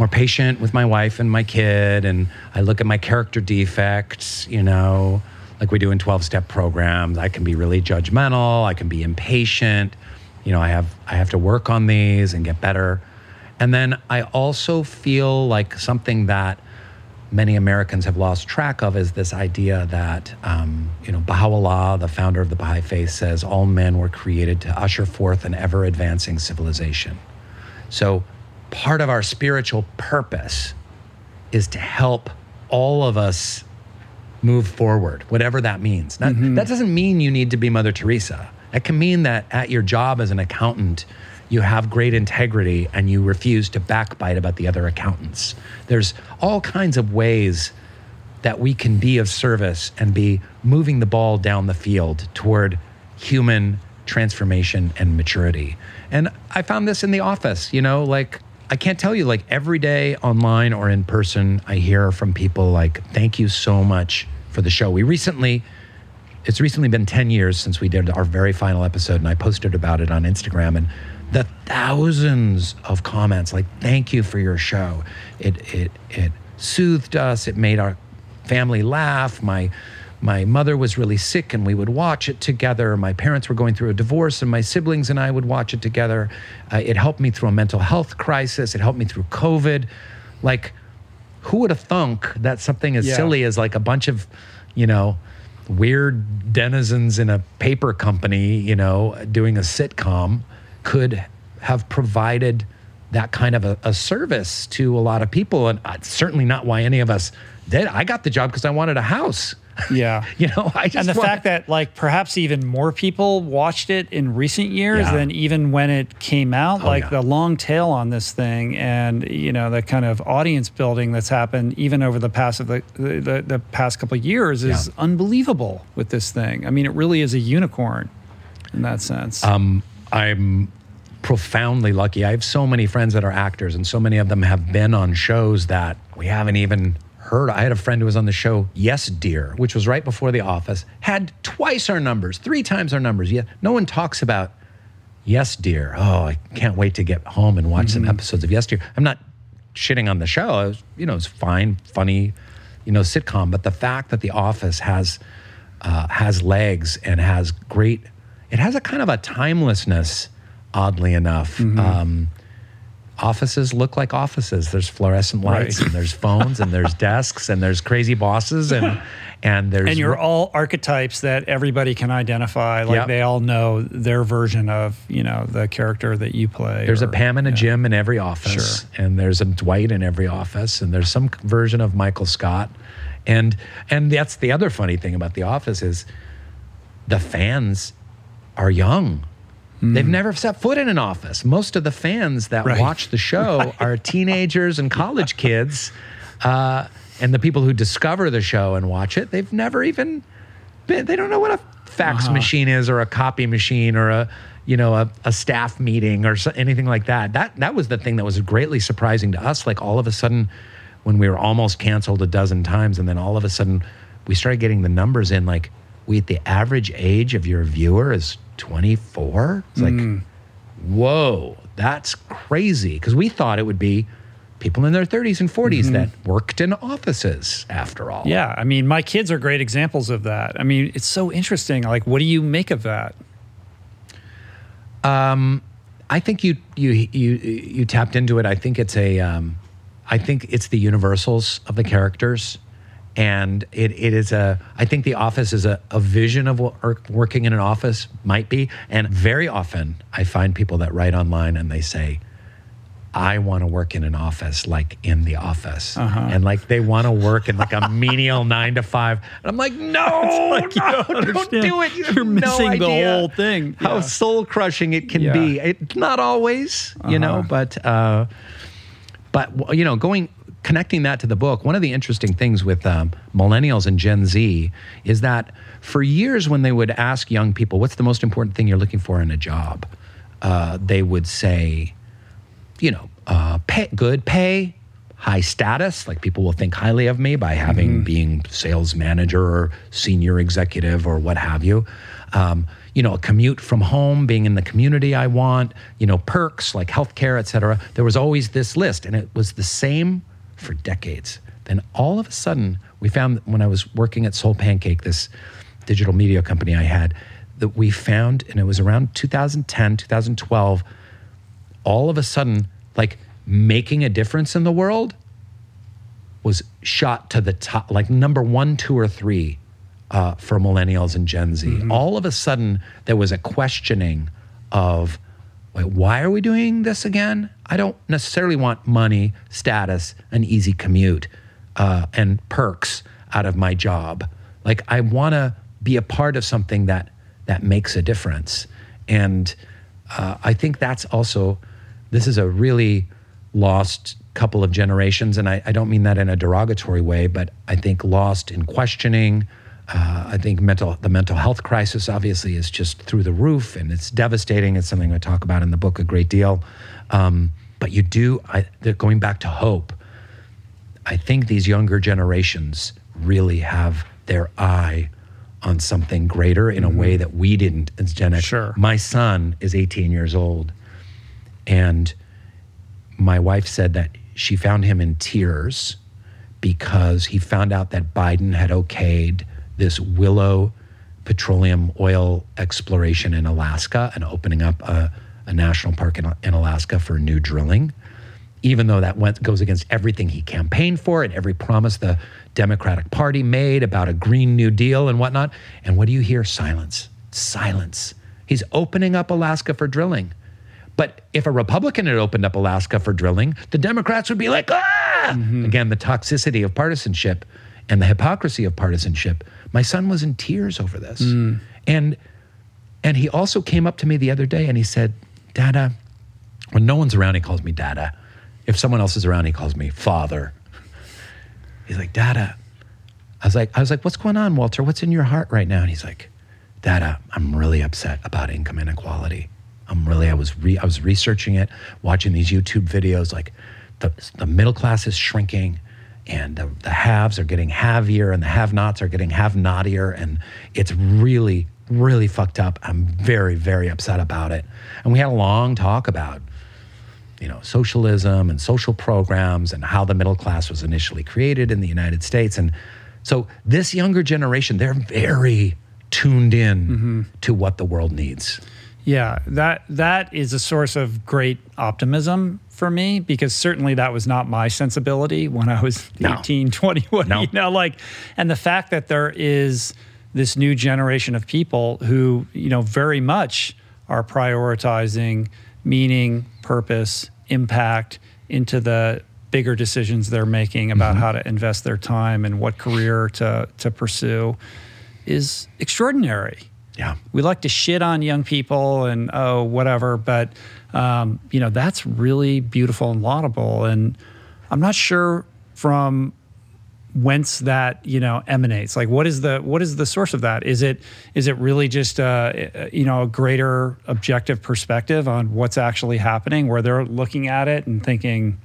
more patient with my wife and my kid, and I look at my character defects. You know, like we do in 12 step programs. I can be really judgmental. I can be impatient. You know, I have I have to work on these and get better. And then I also feel like something that many Americans have lost track of is this idea that, um, you know, Baha'u'llah, the founder of the Baha'i faith, says all men were created to usher forth an ever advancing civilization. So part of our spiritual purpose is to help all of us move forward, whatever that means. Not, That doesn't mean you need to be Mother Teresa. It can mean that at your job as an accountant, you have great integrity and you refuse to backbite about the other accountants. There's all kinds of ways that we can be of service and be moving the ball down the field toward human transformation and maturity. And I found this in the office, you know, like I can't tell you, like every day online or in person, I hear from people like, thank you so much for the show. We recently, it's recently been 10 years since we did our very final episode, and I posted about it on Instagram. And the thousands of comments like, thank you for your show. It, it, it soothed us, it made our family laugh. My, my mother was really sick and we would watch it together. My parents were going through a divorce and my siblings and I would watch it together. Uh, it helped me through a mental health crisis. It helped me through COVID. Like, who would have thunk that something as Yeah. silly as like a bunch of, you know, weird denizens in a paper company, you know, doing a sitcom could have provided that kind of a, a service to a lot of people. And uh, certainly not why any of us did. I got the job because I wanted a house. Yeah. You know, I just and the fact that like perhaps even more people watched it in recent years Yeah. than even when it came out Oh, like yeah. the long tail on this thing and you know the kind of audience building that's happened even over the past of the the, the past couple of years is Yeah. unbelievable with this thing i mean it really is a unicorn in that sense Um, I'm profoundly lucky. I have so many friends that are actors, and so many of them have been on shows that we haven't even heard. I had a friend who was on the show Yes Dear, which was right before The Office, had twice our numbers, three times our numbers. Yet no one talks about Yes Dear. Oh, I can't wait to get home and watch some episodes of Yes Dear. I'm not shitting on the show. It was, you know, it's fine, funny, you know, sitcom. But the fact that The Office has uh, has legs and has great, it has a kind of a timelessness, oddly enough. Um, offices look like offices. There's fluorescent lights Right. and there's phones and there's desks and there's crazy bosses and and there's and you're all archetypes that everybody can identify like Yep. they all know their version of you know the character that you play There's a Pam and a yeah. Jim in every office, and there's a Dwight in every office, and there's some version of Michael Scott, and and that's the other funny thing about The Office is the fans are young. They've never set foot in an office. Most of the fans that Right. watch the show are teenagers and college kids. Uh, and the people who discover the show and watch it, they've never even been, they don't know what a fax machine is or a copy machine or a, you know, a, a staff meeting or so, anything like that. That, that was the thing that was greatly surprising to us. Like all of a sudden, when we were almost canceled a dozen times, and then all of a sudden we started getting the numbers in like, we, the average age of your viewer is 24. It's like, mm. whoa, that's crazy. Because we thought it would be people in their 30s and 40s mm-hmm. that worked in offices after all. Yeah, I mean, my kids are great examples of that. I mean, it's so interesting. Like, what do you make of that? Um, I think you you you you tapped into it. I think it's a um, I think it's the universals of the characters, and it, it is a. I think the office is a, a vision of what working in an office might be, and very often I find people that write online and they say. I want to work in an office like in the office. And like they want to work in like a menial nine to five. And I'm like, no, like no, don't don't, do it. You have You're no missing the whole thing. How Yeah. soul crushing it can Yeah. be. It's not always, you know, Uh-huh. but uh, but you know, going connecting that to the book. One of the interesting things with um, millennials and Gen Z is that for years, when they would ask young people, "What's the most important thing you're looking for in a job?" Uh, they would say, you know, uh, pay, good pay, high status. Like people will think highly of me by having being sales manager or senior executive or what have you. Um, you know, a commute from home, being in the community I want. You know, perks like healthcare, et cetera. There was always this list, and it was the same for decades. Then all of a sudden, we found when I was working at SoulPancake, this digital media company I had, that we found, and it was around 2010, 2012 all of a sudden, like making a difference in the world was shot to the top, like number one, two, or three uh, for millennials and Gen Z. All of a sudden, there was a questioning of, wait, why are we doing this again? I don't necessarily want money, status, an easy commute, uh, and perks out of my job. Like I want to be a part of something that that makes a difference, and uh, I think that's also this is a really lost couple of generations, and I, I don't mean that in a derogatory way, but I think lost in questioning. Uh, I think mental the mental health crisis obviously is just through the roof, and it's devastating. It's something I talk about in the book a great deal. Um, but you do, I, they're going back to hope. I think these younger generations really have their eye on something greater in a mm-hmm. way that we didn't as Gen X. Sure. My son is 18 years old, and my wife said that she found him in tears because he found out that Biden had okayed this Willow petroleum oil exploration in Alaska and opening up a, a national park in, in Alaska for new drilling, even though that went, goes against everything he campaigned for and every promise the Democratic Party made about a Green New Deal and whatnot. And what do you hear? Silence. Silence. He's opening up Alaska for drilling. But if a Republican had opened up Alaska for drilling, the Democrats would be like, ah! Again, the toxicity of partisanship and the hypocrisy of partisanship. My son was in tears over this. And and he also came up to me the other day and he said, Dada, when no one's around, he calls me Dada. If someone else is around, he calls me father. He's like, Dada. I was like, I was like, what's going on, Walter? What's in your heart right now? And he's like, Dada, I'm really upset about income inequality. I'm really, I was re, I was researching it, watching these YouTube videos. Like, the the middle class is shrinking, and the, the haves are getting havier, and the have-nots are getting have-notier, and it's really, really fucked up. I'm very, very upset about it. And we had a long talk about you know, socialism and social programs and how the middle class was initially created in the United States. And so this younger generation, they're very tuned in mm-hmm. to what the world needs. Yeah, that that is a source of great optimism for me because certainly that was not my sensibility when I was No. 18, 21, No. you know, like and the fact that there is this new generation of people who, you know, very much are prioritizing meaning, purpose, impact into the bigger decisions they're making about how to invest their time and what career to to pursue is extraordinary. Yeah. We like to shit on young people and oh whatever, but um, you know that's really beautiful and laudable. And I'm not sure from whence that you know emanates? Like what is the what is the source of that? Is it is it really just a you know a greater objective perspective on what's actually happening where they're looking at it and thinking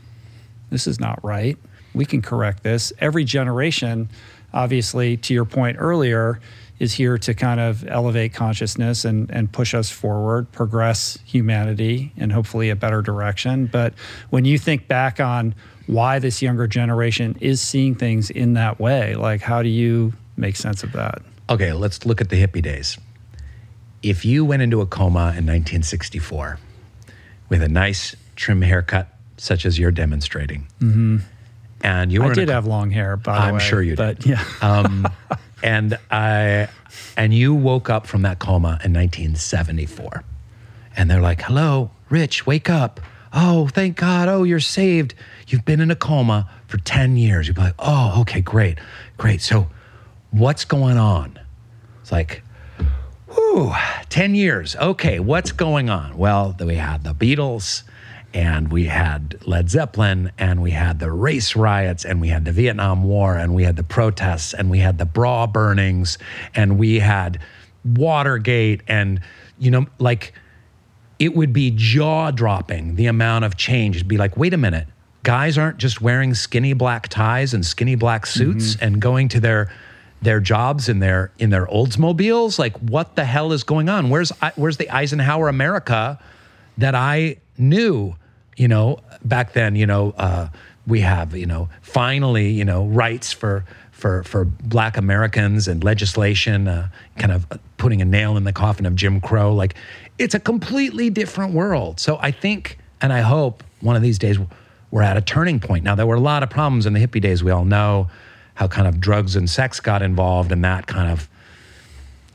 this is not right. We can correct this. Every generation obviously to your point earlier is here to kind of elevate consciousness and, and push us forward, progress humanity in hopefully a better direction. But when you think back on why this younger generation is seeing things in that way. Like, how do you make sense of that? Okay, let's look at the hippie days. If you went into a coma in 1964 with a nice trim haircut, such as you're demonstrating, mm-hmm. and you were I did have long hair, by I'm way, sure you but did. yeah. um, and I, and you woke up from that coma in 1974, and they're like, "Hello, Rich, wake up! Oh, thank God! Oh, you're saved." You've been in a coma for 10 years. You'd be like, oh, okay, great, great. So what's going on? It's like, whew, 10 years. Okay, what's going on? Well, we had the Beatles and we had Led Zeppelin and we had the race riots and we had the Vietnam War and we had the protests and we had the bra burnings and we had Watergate and, you know, like, it would be jaw dropping the amount of change. It'd be like, wait a minute, guys aren't just wearing skinny black ties and skinny black suits mm-hmm. and going to their their jobs in their in their Oldsmobiles. Like, what the hell is going on? Where's where's the Eisenhower America that I knew? You know, back then, you know, uh, we have you know finally you know rights for for for Black Americans and legislation, uh, kind of putting a nail in the coffin of Jim Crow. Like, it's a completely different world. So I think, and I hope, one of these days we're at a turning point. Now, there were a lot of problems in the hippie days. We all know how kind of drugs and sex got involved, and that kind of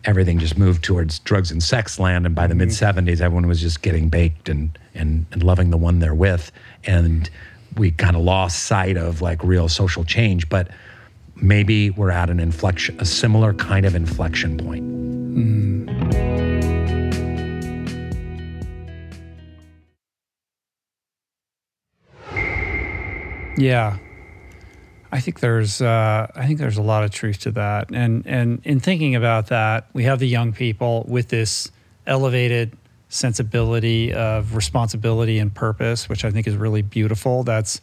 everything just moved towards drugs and sex land. And by the mm-hmm. mid 70s, everyone was just getting baked and, and, and loving the one they're with. And we kind of lost sight of like real social change. But maybe we're at an inflection, a similar kind of inflection point. Mm. Yeah, I think there's uh, I think there's a lot of truth to that, and and in thinking about that, we have the young people with this elevated sensibility of responsibility and purpose, which I think is really beautiful. That's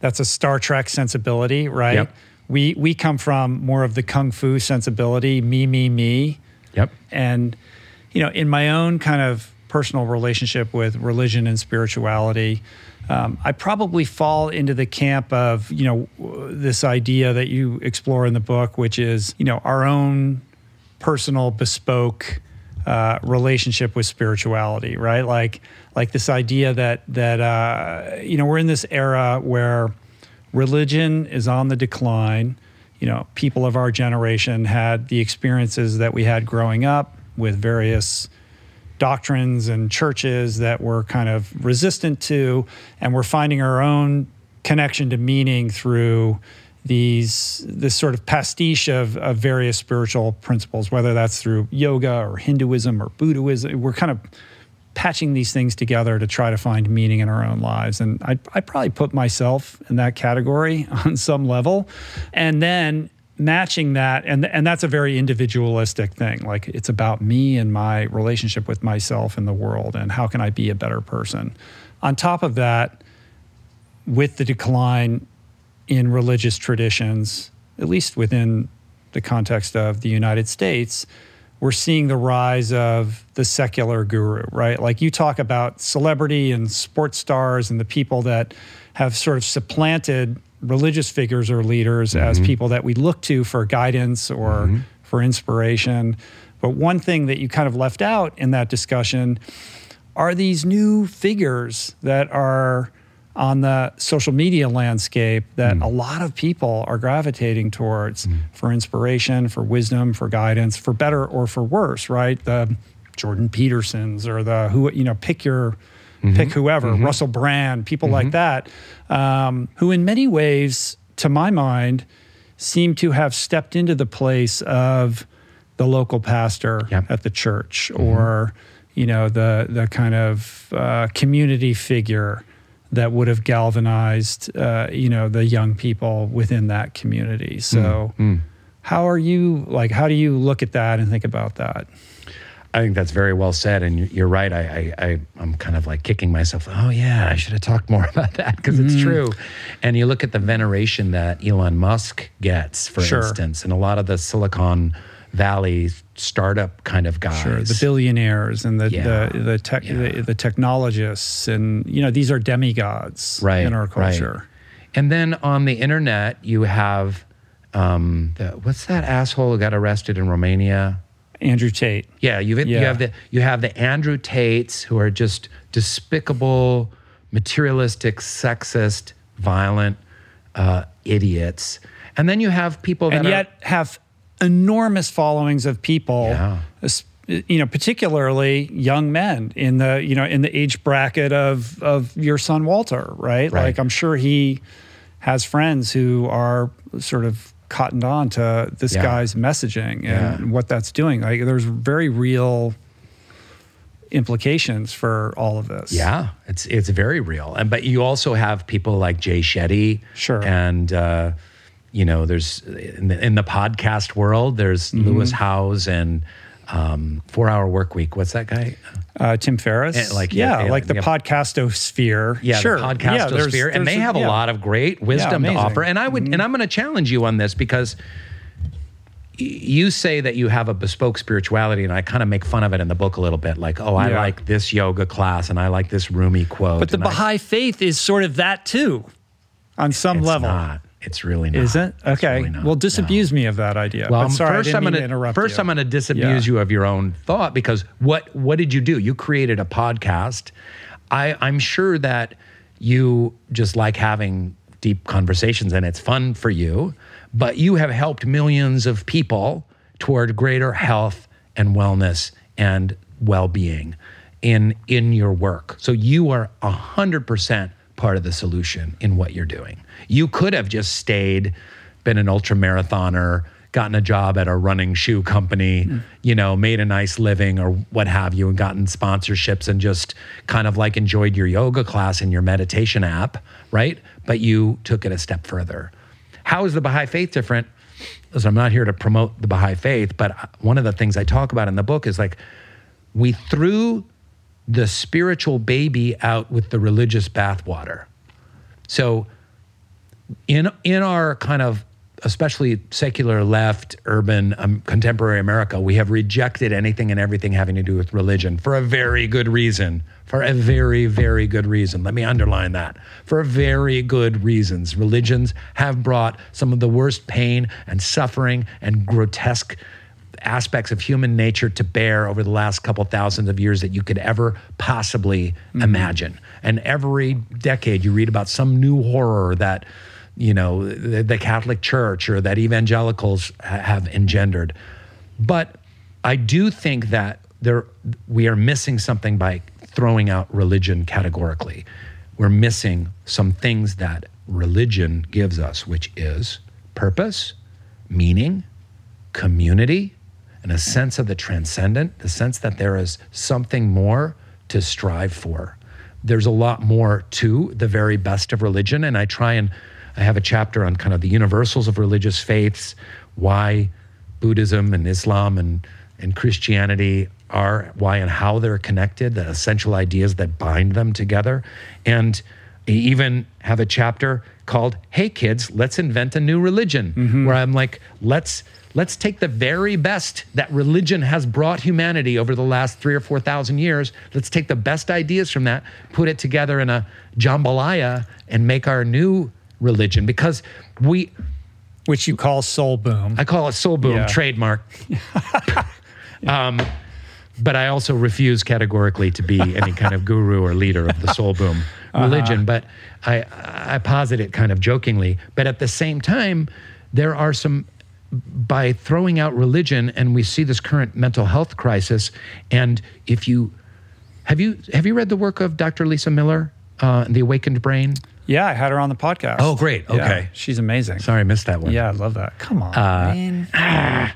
that's a Star Trek sensibility, right? Yep. We we come from more of the kung fu sensibility, me me me. Yep. And you know, in my own kind of personal relationship with religion and spirituality, um, I probably fall into the camp of you know this idea that you explore in the book, which is you know our own personal bespoke uh, relationship with spirituality, right? Like like this idea that that uh, you know we're in this era where religion is on the decline. You know, people of our generation had the experiences that we had growing up with various doctrines and churches that we're kind of resistant to, and we're finding our own connection to meaning through these this sort of pastiche of, of various spiritual principles, whether that's through yoga or Hinduism or Buddhism. We're kind of patching these things together to try to find meaning in our own lives. And I I probably put myself in that category on some level. And then matching that and and that's a very individualistic thing. Like it's about me and my relationship with myself and the world and how can I be a better person? On top of that with the decline in religious traditions at least within the context of the United States we're seeing the rise of the secular guru right? Like you talk about celebrity and sports stars and the people that have sort of supplanted religious figures or leaders mm-hmm. as people that we look to for guidance or mm-hmm. for inspiration. But one thing that you kind of left out in that discussion are these new figures that are on the social media landscape that mm. a lot of people are gravitating towards mm. for inspiration, for wisdom, for guidance, for better or for worse, right? The Jordan Petersons or the who you know pick your mm-hmm. pick whoever, mm-hmm. Russell Brand, people like mm-hmm. that, um, who in many ways, to my mind, seem to have stepped into the place of the local pastor at the church or you know the the kind of uh, community figure that would have galvanized uh, you know the young people within that community so how are you like how do you look at that and think about that I think that's very well said, and you- you're right. I, I, I I'm kind of like kicking myself. Oh yeah, I should have talked more about that because it's true. And you look at the veneration that Elon Musk gets, for Sure. instance, and a lot of the Silicon Valley startup kind of guys. Sure, the billionaires and the Yeah, the the, tech, yeah. the the technologists and you know these are demigods Right, in our right. culture. And then on the internet, you have um, the, what's that asshole who got arrested in Romania? Andrew Tate. Yeah, you've, you have the you have the Andrew Tates who are just despicable, materialistic, sexist, violent uh, idiots, and then you have people that and are, yet have enormous followings of people Yeah. you know particularly young men in the you know in the age bracket of of your son Walter right, Right. like I'm sure he has friends who are sort of cottoned on to this Yeah. guy's messaging and Yeah. what that's doing like there's very real implications for all of this Yeah, it's it's very real. And but you also have people like Jay Shetty. Sure. And uh, you know, there's in the, in the podcast world, there's Mm-hmm. Lewis Howes and um, Four Hour Work Week. What's that guy? uh, Tim Ferriss Eh, like, yeah, yeah, yeah, like the yeah. podcastosphere Yeah, sure the podcastosphere, there's- and they have a yeah. lot of great wisdom to. Mm-hmm. offer. And I would, and I'm going to challenge you on this because you say that you have a bespoke spirituality, and I kind of make fun of it in the book a little bit, like, oh, I Yeah. like this yoga class, and I like this Rumi quote. But the and I- Baha'i faith is sort of that too, on some it's level. not. It's really not. Is it? Okay. really not. well, No. disabuse me of that idea. Well, but sorry, first I didn't I'm gonna to interrupt first you. I'm gonna disabuse Yeah. you of your own thought because what what did you do? You created a podcast. I I'm sure that you just like having deep conversations and it's fun for you, but you have helped millions of people toward greater health and wellness and well-being in in your work. So you are 100% part of the solution in what you're doing. You could have just stayed been an ultra marathoner, gotten a job at a running shoe company, hmm. you know, made a nice living or what have you, and gotten sponsorships and just kind of like enjoyed your yoga class and your meditation app, right? But you took it a step further. How is the Baha'i faith different? Listen, I'm not here to promote the Baha'i faith, but uh, one of the things I talk about in the book is like we threw the spiritual baby out with the religious bathwater. So in in our kind of especially secular left urban um, contemporary america we have rejected anything and everything having to do with religion for a very good reason for a very very good reason. Let me underline that. For very good reasons. Religions have brought some of the worst pain and suffering and grotesque aspects of human nature to bear over the last couple thousands of years that you could ever possibly mm-hmm. imagine. And every decade you read about some new horror that you know the, the Catholic Church or that evangelicals ha- have engendered. But I do think that there we are missing something by throwing out religion categorically. We're missing some things that religion gives us, which is purpose, meaning, community and a sense of the transcendent, the sense that there is something more to strive for. There's a lot more to the very best of religion. And I try and I have a chapter on kind of the universals of religious faiths, why Buddhism and Islam and, and Christianity are, why and how they're connected, the essential ideas that bind them together. And I even have a chapter called "Hey Kids, Let's Invent a New Religion," mm-hmm. where I'm like, let's let's take the very best that religion has brought humanity over the last three or four thousand years. Let's take the best ideas from that, put it together in a jambalaya, and make our new religion. Because we, which you call soul boom. I call it soul boom Yeah. trademark. um, but I also refuse categorically to be any kind of guru or leader of the soul boom religion. But I, I posit it kind of jokingly. But at the same time, there are some by throwing out religion, and we see this current mental health crisis. And if you have you have you read the work of Dr. Lisa Miller, uh, The Awakened Brain? yeah, I had her on the podcast. Oh, great. Yeah, Okay. she's amazing. Sorry, I missed that one. Yeah, I love that. Come on, Uh, man.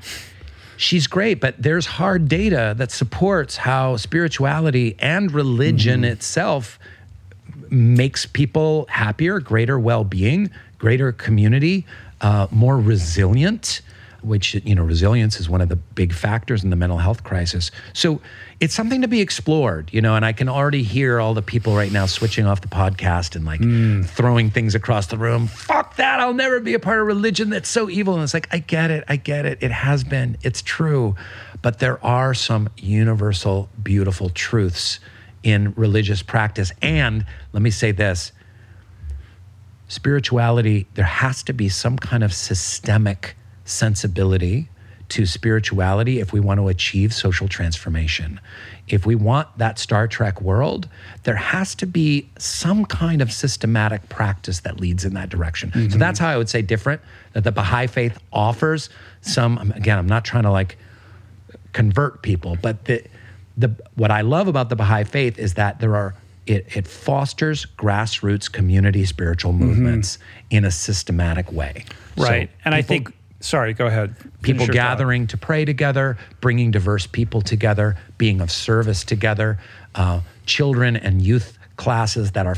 she's great, but there's hard data that supports how spirituality and religion Mm-hmm. itself makes people happier, greater well-being, greater community, uh, more resilient. Which you know, resilience is one of the big factors in the mental health crisis. So it's something to be explored, you know. And I can already hear all the people right now switching off the podcast and like throwing things across the room. Fuck that! I'll never be a part of religion that's so evil. And it's like, I get it, I get it. It has been, it's true, but there are some universal, beautiful truths in religious practice. And let me say this spirituality, there has to be some kind of systemic sensibility to spirituality if we want to achieve social transformation. If we want that Star Trek world, there has to be some kind of systematic practice that leads in that direction. So mm-hmm. that's how I would say different that the Baha'i faith offers some again, I'm not trying to like convert people. But the the what I love about the Baha'i faith is that there are it, it fosters grassroots community spiritual movements in a systematic way. So Right. and I think, sorry, go ahead. People your thought. gathering to pray together, bringing diverse people together, being of service together, uh, children and youth classes that are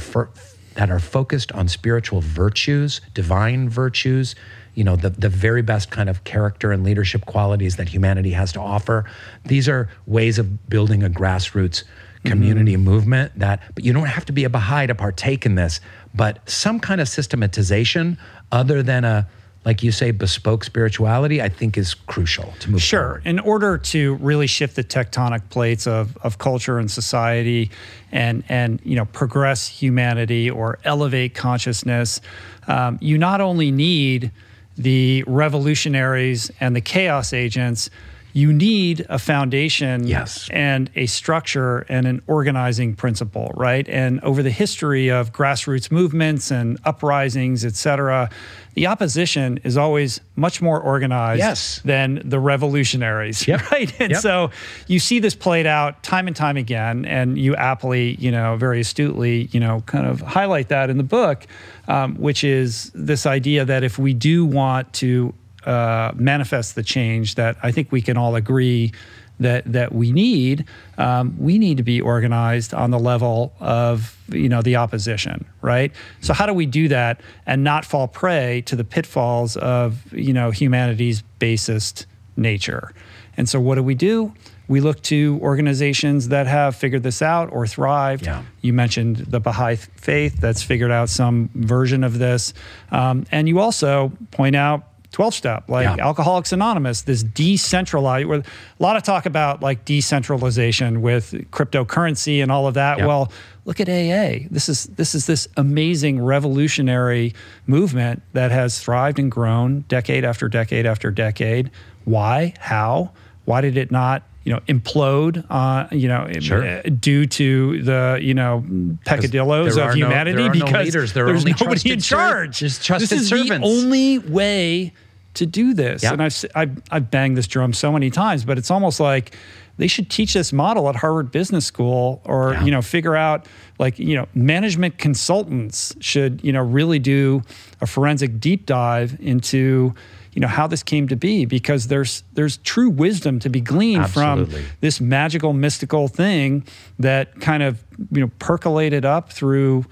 that are focused on spiritual virtues, divine virtues, you know, the, the very best kind of character and leadership qualities that humanity has to offer. These are ways of building a grassroots community movement that, but you don't have to be a Baha'i to partake in this, but some kind of systematization other than a, like you say, bespoke spirituality, I think is crucial to move Sure. forward. In order to really shift the tectonic plates of, of culture and society and, and you know, progress humanity or elevate consciousness, um, you not only need the revolutionaries and the chaos agents, you need a foundation Yes. and a structure and an organizing principle, right? And over the history of grassroots movements and uprisings, et cetera, the opposition is always much more organized Yes. than the revolutionaries, Yep. right? And Yep. so you see this played out time and time again, and you aptly, you know, very astutely, you know, kind of highlight that in the book, um, which is this idea that if we do want to uh, manifest the change that I think we can all agree that that we need, um, we need to be organized on the level of you know the opposition, right? So how do we do that and not fall prey to the pitfalls of you know humanity's basest nature? And so what do we do? We look to organizations that have figured this out or thrived. Yeah. You mentioned the Baha'i faith that's figured out some version of this. Um, and you also point out 12 step, like Yeah. Alcoholics Anonymous, this decentralized, where a lot of talk about like decentralization with cryptocurrency and all of that. Yeah. Well, look at AA. This is this is this amazing revolutionary movement that has thrived and grown decade after decade after decade. Why? How? Why did it not, you know, implode? Uh, you know, Sure. uh, due to the you know peccadillos of no- humanity there are no because leaders. There there's only nobody in ser- charge. trusted this is servants. the only way to do this. Yep. And I've, I've I've banged this drum so many times, but it's almost like they should teach this model at Harvard Business School, or Yeah. you know, figure out like you know, management consultants should you know really do a forensic deep dive into you know how this came to be because there's there's true wisdom to be gleaned Absolutely. from this magical mystical thing that kind of you know percolated up through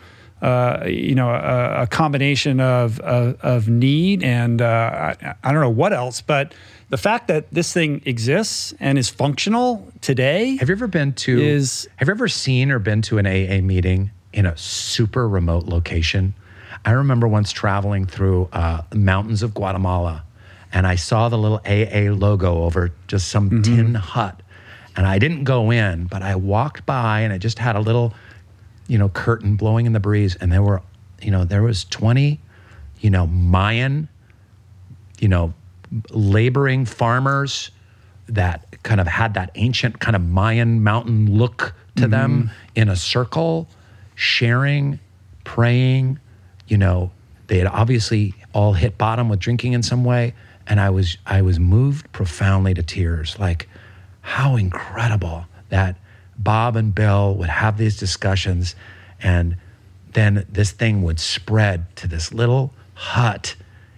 uh, you know a, a combination of, of of need and uh, I, I don't know what else but the fact that this thing exists and is functional today Have you ever been to? Is- have you ever seen or been to an AA meeting in a super remote location? I remember once traveling through uh, mountains of Guatemala, and I saw the little AA logo over just some Mm-hmm. tin hut, and I didn't go in, but I walked by, and it just had a little, you know, curtain blowing in the breeze, and there were, you know, there was twenty, you know, Mayan you know, laboring farmers that kind of had that ancient kind of Mayan mountain look to them mm-hmm. in a circle, sharing, praying. You know, they had obviously all hit bottom with drinking in some way, and I was I was moved profoundly to tears. Like, how incredible that Bob and Bill would have these discussions, and then this thing would spread to this little hut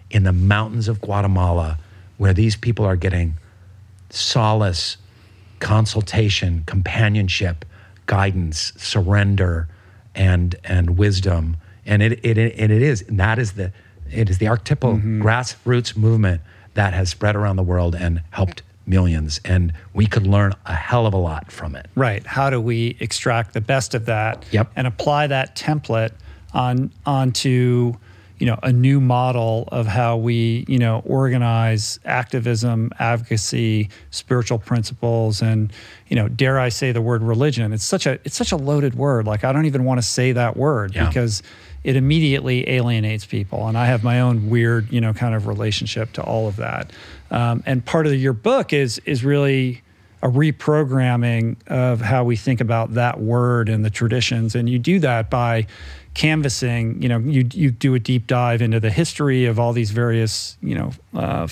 in the mountains of Guatemala where these people are getting solace, consultation, companionship, guidance, surrender, and and wisdom. And it it it, it is and that is the it is the archetypal mm-hmm. grassroots movement that has spread around the world and helped millions. And we could learn a hell of a lot from it. Right. How do we extract the best of that Yep. and apply that template on onto you know a new model of how we you know organize activism, advocacy, spiritual principles, and you know dare I say the word religion? It's such a it's such a loaded word. Like I don't even want to say that word Yeah. because it immediately alienates people, and I have my own weird you know kind of relationship to all of that. Um, and part of your book is is really a reprogramming of how we think about that word and the traditions and you do that by canvassing you know you you do a deep dive into the history of all these various you know uh,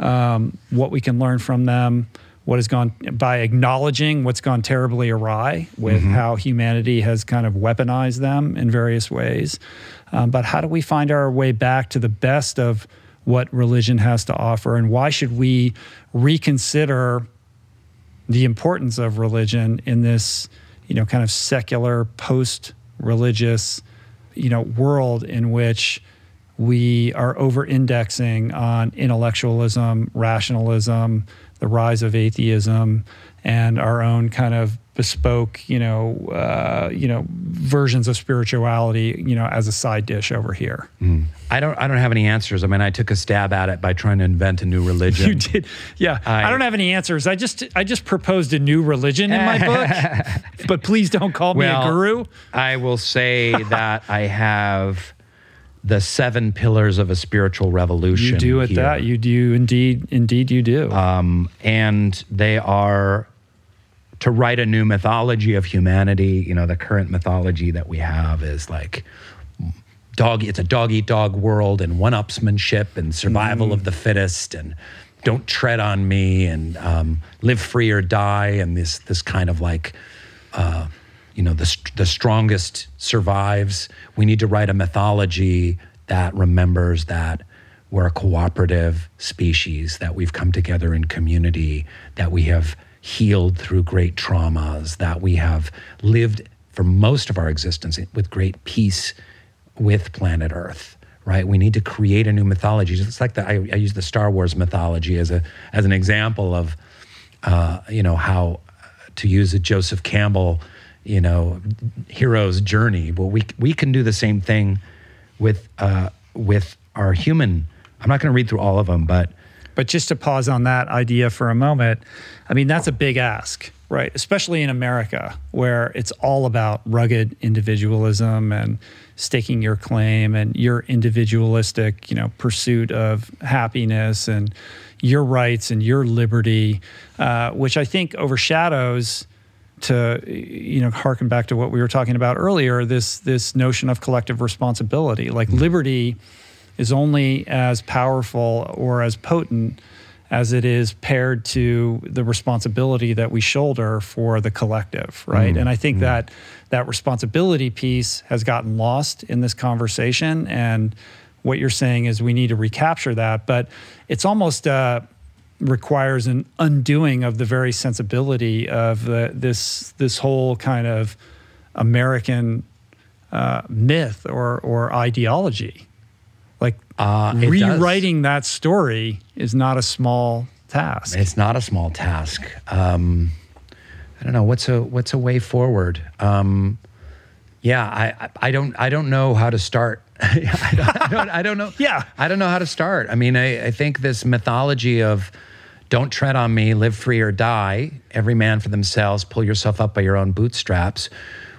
um, what we can learn from them what has gone by acknowledging what's gone terribly awry with how humanity has kind of weaponized them in various ways. Um, but how do we find our way back to the best of what religion has to offer? And why should we reconsider the importance of religion in this, you know, kind of secular, post-religious, you know, world in which we are over-indexing on intellectualism, rationalism, the rise of atheism, and our own kind of bespoke, you know, uh, you know, versions of spirituality, you know, as a side dish over here. I don't I don't have any answers. I mean, I took a stab at it by trying to invent a new religion. You did, yeah. I, I- don't have any answers. I just I just proposed a new religion in my book, but please don't call me a guru. I will say that I have the seven pillars of a spiritual revolution. You do it here. that you do indeed, indeed you do. um, and they are to write a new mythology of humanity. You know, the current mythology that we have is like dog. It's a dog eat dog world, and one upsmanship, and survival of the fittest, and don't tread on me, and um, live free or die, and this this kind of like. Uh, you know, the, the strongest survives. We need to write a mythology that remembers that we're a cooperative species, that we've come together in community, that we have healed through great traumas, that we have lived for most of our existence with great peace with planet Earth. Right, we need to create a new mythology. It's like the, I, I use the Star Wars mythology as a as an example of, uh, you know, how to use a Joseph Campbell, you know, hero's journey. Well, we we can do the same thing with uh, with our human. I'm not going to read through all of them, but But just to pause on that idea for a moment, I mean, that's a big ask, right? Especially in America, where it's all about rugged individualism and staking your claim and your individualistic, you know, pursuit of happiness and your rights and your liberty, uh, which I think overshadows to you know harken back to what we were talking about earlier this this notion of collective responsibility. Like mm-hmm. liberty is only as powerful or as potent as it is paired to the responsibility that we shoulder for the collective right? Mm-hmm. And i think mm-hmm. that that responsibility piece has gotten lost in this conversation and what you're saying is we need to recapture that but it's almost uh, requires an undoing of the very sensibility of the, this this whole kind of American uh, myth or or ideology. Like Uh, does. rewriting that story is not a small task. It's not a small task. Um, I don't know what's a what's a way forward. Um, yeah, I I don't I don't know how to start. I, don't, I don't I don't know. Yeah. I don't know how to start. I mean, I, I think this mythology of don't tread on me, live free or die. Every man for themselves. Pull yourself up by your own bootstraps.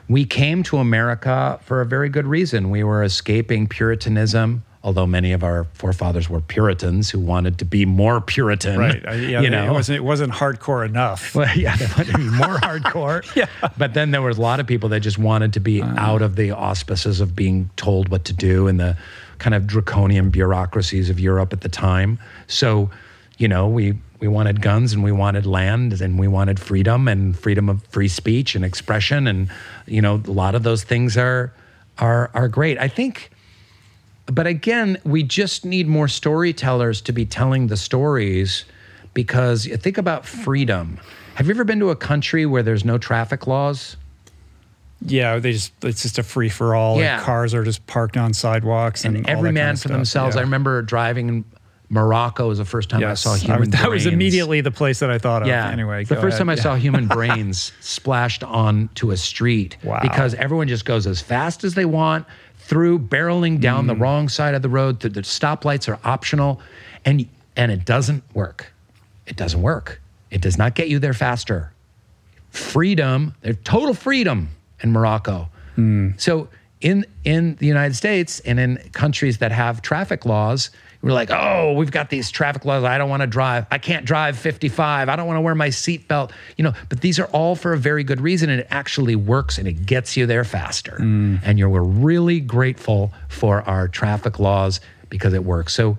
We came to America for a very good reason. We were escaping Puritanism, although many of our forefathers were Puritans who wanted to be more Puritan. Right. I- yeah, you it know, wasn't it wasn't hardcore enough. well, yeah, they wanted to be more hardcore. Yeah. But then there was a lot of people that just wanted to be uh. out of the auspices of being told what to do and the kind of draconian bureaucracies of Europe at the time. So, you know, we we wanted guns and we wanted land and we wanted freedom and freedom of free speech and expression and you know, a lot of those things are are are great. I think but again, we just need more storytellers to be telling the stories because you think about freedom. Have you ever been to a country where there's no traffic laws? Yeah, they just it's just a free for all. Yeah. cars are just parked on sidewalks and, And every man kind of for themselves. Yeah. I remember driving in Morocco was the first time Yes, I saw human brains. that was immediately the place that I thought of. Yeah. Anyway, the first ahead. time I Yeah. saw human brains splashed onto a street Wow. because everyone just goes as fast as they want through barreling down Mm. the wrong side of the road. The, the stoplights are optional, and and it doesn't work. It doesn't work. It does not get you there faster. Freedom, there's total freedom in Morocco. So in in the United States and in countries that have traffic laws, we're like, oh, we've got these traffic laws. I don't want to drive. I can't drive 55. I don't want to wear my seatbelt. You know, but these are all for a very good reason, and it actually works and it gets you there faster. And you're we're really grateful for our traffic laws because it works. So.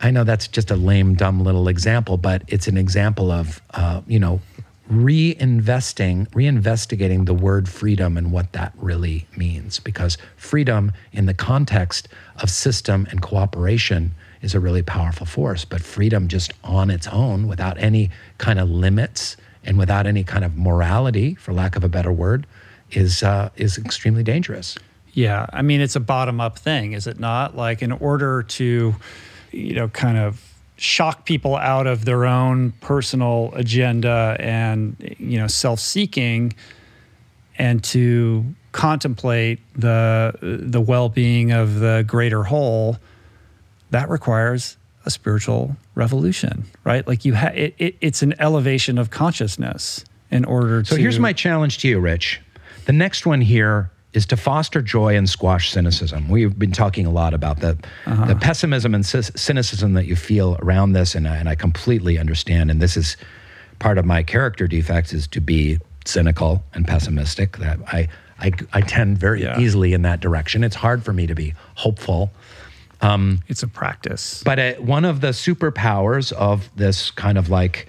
I know that's just a lame, dumb little example, but it's an example of, uh, you know, reinvesting, reinvestigating the word freedom and what that really means. Because freedom, in the context of system and cooperation, is a really powerful force. But freedom just on its own, without any kind of limits and without any kind of morality, for lack of a better word, is uh, is extremely dangerous. Yeah, I mean it's a bottom up thing, is it not? Like in order to, you know, kind of shock people out of their own personal agenda and you know self-seeking and to contemplate the the well-being of the greater whole that requires a spiritual revolution right like you ha- it, it, it's an elevation of consciousness in order to So here's my challenge to you, Rich. The next one here is to foster joy and squash cynicism. We've been talking a lot about the, the pessimism and cy- cynicism that you feel around this, and I, and I completely understand. And this is part of my character defects is to be cynical and pessimistic. That I I, I tend very Yeah. easily in that direction. It's hard for me to be hopeful. it's a practice But uh, one of the superpowers of this kind of like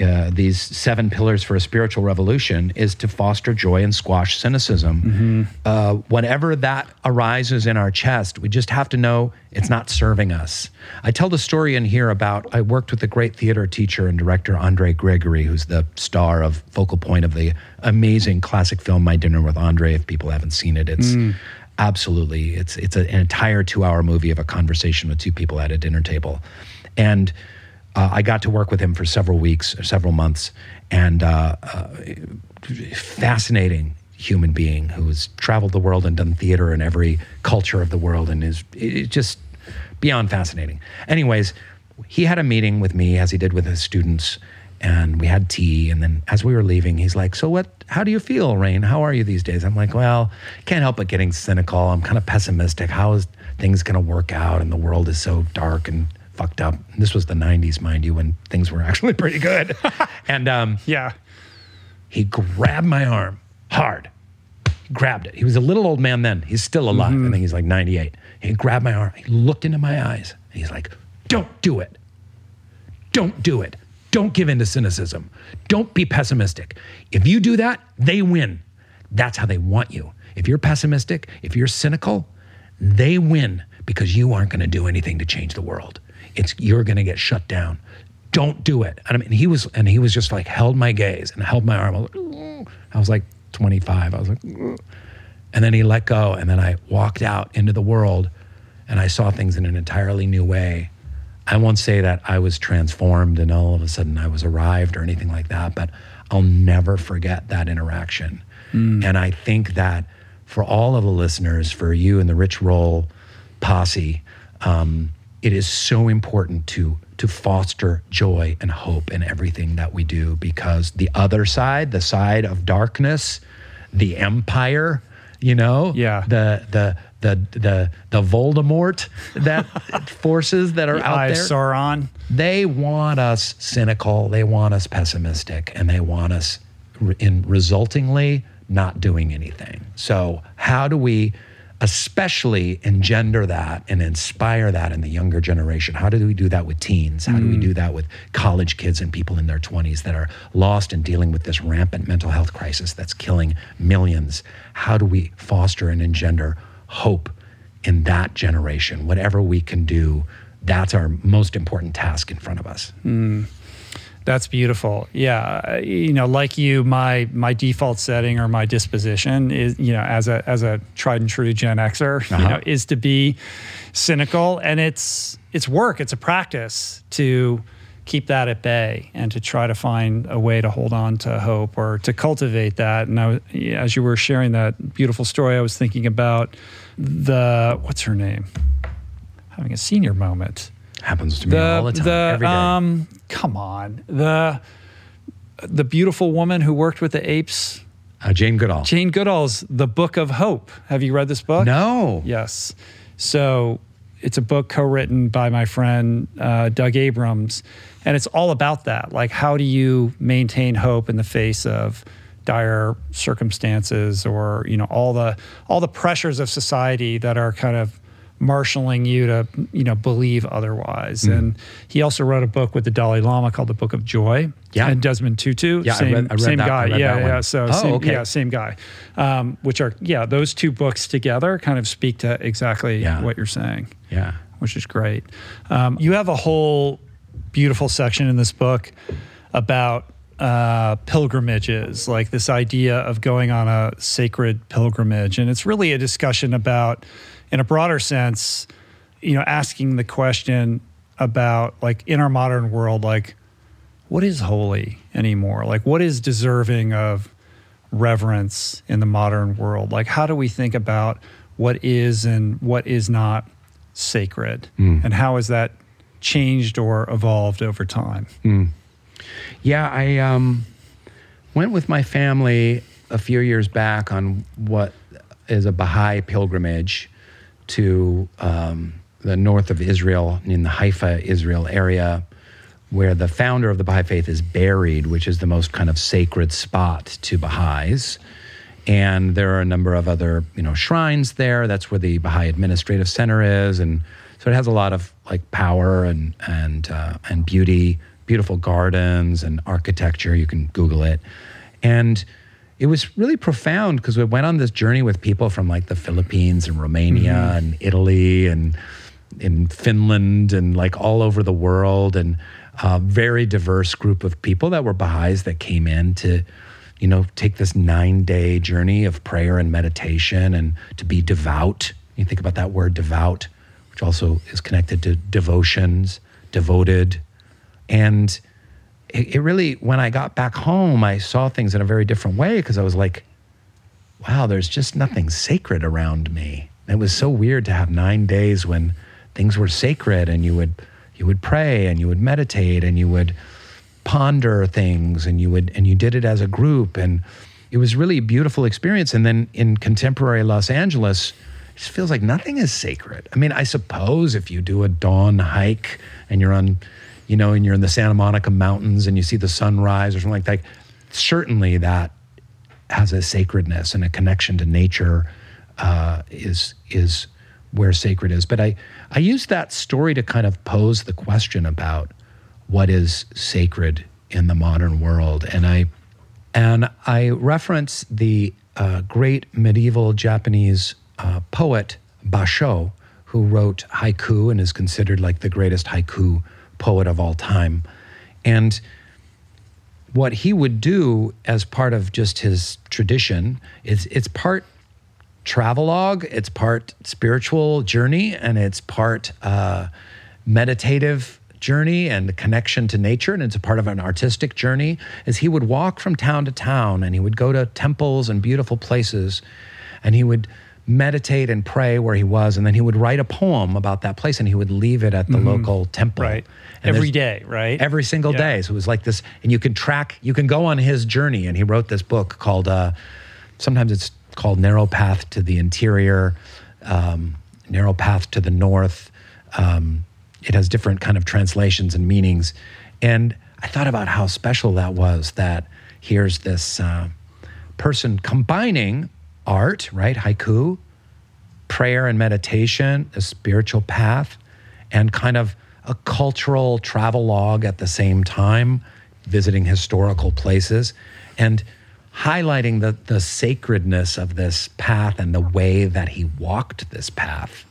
uh, these seven pillars for a spiritual revolution is to foster joy and squash cynicism. Uh, whenever that arises in our chest, we just have to know it's not serving us. I tell the story in here about I worked with the great theater teacher and director Andre Gregory, who's the star of focal point of the amazing classic film My Dinner with Andre. If people haven't seen it, it's absolutely it's it's an entire two hour movie of a conversation with two people at a dinner table, and uh, I got to work with him for several weeks, several months, and uh, uh, fascinating human being who has traveled the world and done theater in every culture of the world, and is just beyond fascinating. Anyways, he had a meeting with me as he did with his students, and we had tea. And then as we were leaving, he's like, "So what? How do you feel, Rainn? How are you these days?" I'm like, "Well, can't help but getting cynical. I'm kind of pessimistic. How is things going to work out? And the world is so dark and fucked up." This was the '90s, mind you, when things were actually pretty good. and um, yeah he grabbed my arm hard. He grabbed it. He was a little old man then. He's still alive. I think he's like 98. He grabbed my arm. He looked into my eyes. And he's like, Don't do it. Don't do it. Don't give in to cynicism. Don't be pessimistic. If you do that, they win. That's how they want you. If you're pessimistic, if you're cynical, they win because you aren't going to do anything to change the world. It's you're going to get shut down. Don't do it. And I mean, he was, and he was just like held my gaze and held my arm. I was like, "Mm." I was like 25. I was like, "Mm." and then he let go, and then I walked out into the world, and I saw things in an entirely new way. I won't say that I was transformed and all of a sudden I was arrived or anything like that, but I'll never forget that interaction. And I think that for all of the listeners, for you and the Rich Roll posse, um, it is so important to to foster joy and hope in everything that we do because the other side, the side of darkness, the empire, you know, Yeah. the the the the the Voldemort that forces that are The out there. Sauron. They want us cynical. They want us pessimistic, and they want us in resultingly not doing anything. So, how do we, especially engender that and inspire that in the younger generation? How do we do that with teens? How do we do that with college kids and people in their 20s that are lost and dealing with this rampant mental health crisis that's killing millions? How do we foster and engender hope in that generation? Whatever we can do that's our most important task in front of us. Mm. That's beautiful. Yeah, you know, like you, my my default setting or my disposition is, you know, as a as a tried and true Gen Xer, uh-huh. you know, is to be cynical, and it's it's work, it's a practice to keep that at bay and to try to find a way to hold on to hope or to cultivate that. And I, as you were sharing that beautiful story, I was thinking about the what's her name, having a senior moment Happens to me the, all the time. The, every day. Um, come on. The the beautiful woman who worked with the apes. Uh, Jane Goodall. Jane Goodall's The Book of Hope. Have you read this book? No. Yes. So it's a book co-written by my friend uh, Doug Abrams, and it's all about that. Like, how do you maintain hope in the face of dire circumstances, or you know, all the all the pressures of society that are kind of marshaling you to you know believe otherwise. Mm. And he also wrote a book with the Dalai Lama called the Book of Joy. Yeah, and Desmond Tutu. Yeah, same, I read, I read same that, guy. yeah, yeah. So oh, same, okay. yeah, same guy. Um, which are yeah, those two books together kind of speak to exactly yeah. what you're saying. Yeah, which is great. Um, you have a whole beautiful section in this book about uh, pilgrimages, like this idea of going on a sacred pilgrimage. And it's really a discussion about in a broader sense, you know, asking the question about like in our modern world, like what is holy anymore? Like what is deserving of reverence in the modern world? Like how do we think about what is and what is not sacred? Mm. And how has that changed or evolved over time? Mm. Yeah, I um, went with my family a few years back on what is a Baha'i pilgrimage to um, the north of Israel, in the Haifa, Israel area, where the founder of the Baha'i faith is buried, which is the most kind of sacred spot to Baha'is. And there are a number of other, you know, shrines there. That's where the Baha'i Administrative Center is, and so it has a lot of like power and and uh, and beauty, beautiful gardens and architecture. You can Google it, and it was really profound because we went on this journey with people from like the Philippines and Romania mm-hmm. and Italy and in Finland and like all over the world and a very diverse group of people that were Baha'is that came in to, you know, take this nine day journey of prayer and meditation and to be devout. You think about that word devout, which also is connected to devotions, devoted. And it, it really, when I got back home, I saw things in a very different way because I was like, wow, there's just nothing sacred around me. it was so weird to have nine days when things were sacred and you would you would pray and you would meditate and you would ponder things and you would and you did it as a group and it was really a beautiful experience and then in contemporary Los Angeles it just feels like nothing is sacred. I mean, I suppose if you do a dawn hike and you're on you know, and you're in the Santa Monica Mountains and you see the sunrise or something like that, certainly that has a sacredness and a connection to nature uh, is is where sacred is. But I I use that story to kind of pose the question about what is sacred in the modern world, and I and I reference the uh, great medieval Japanese uh, poet Basho, who wrote haiku and is considered like the greatest haiku poet of all time. And what he would do as part of just his tradition is it's part travelogue, it's part spiritual journey, and it's part uh, meditative journey and connection to nature, and it's a part of an artistic journey. Is he would walk from town to town, and he would go to temples and beautiful places, and he would meditate and pray where he was, and then he would write a poem about that place, and he would leave it at the mm-hmm. local temple. Right. every day, right? Every single yeah. day. So it was like this, and you can track, you can go on his journey. And he wrote this book called, uh, sometimes it's called Narrow Path to the Interior, um, Narrow Path to the North. Um, it has different kind of translations and meanings. And I thought about how special that was that here's this uh, person combining art, right? Haiku, prayer and meditation, a spiritual path, and kind of a cultural travel log at the same time, visiting historical places, and highlighting the, the sacredness of this path and the way that he walked this path.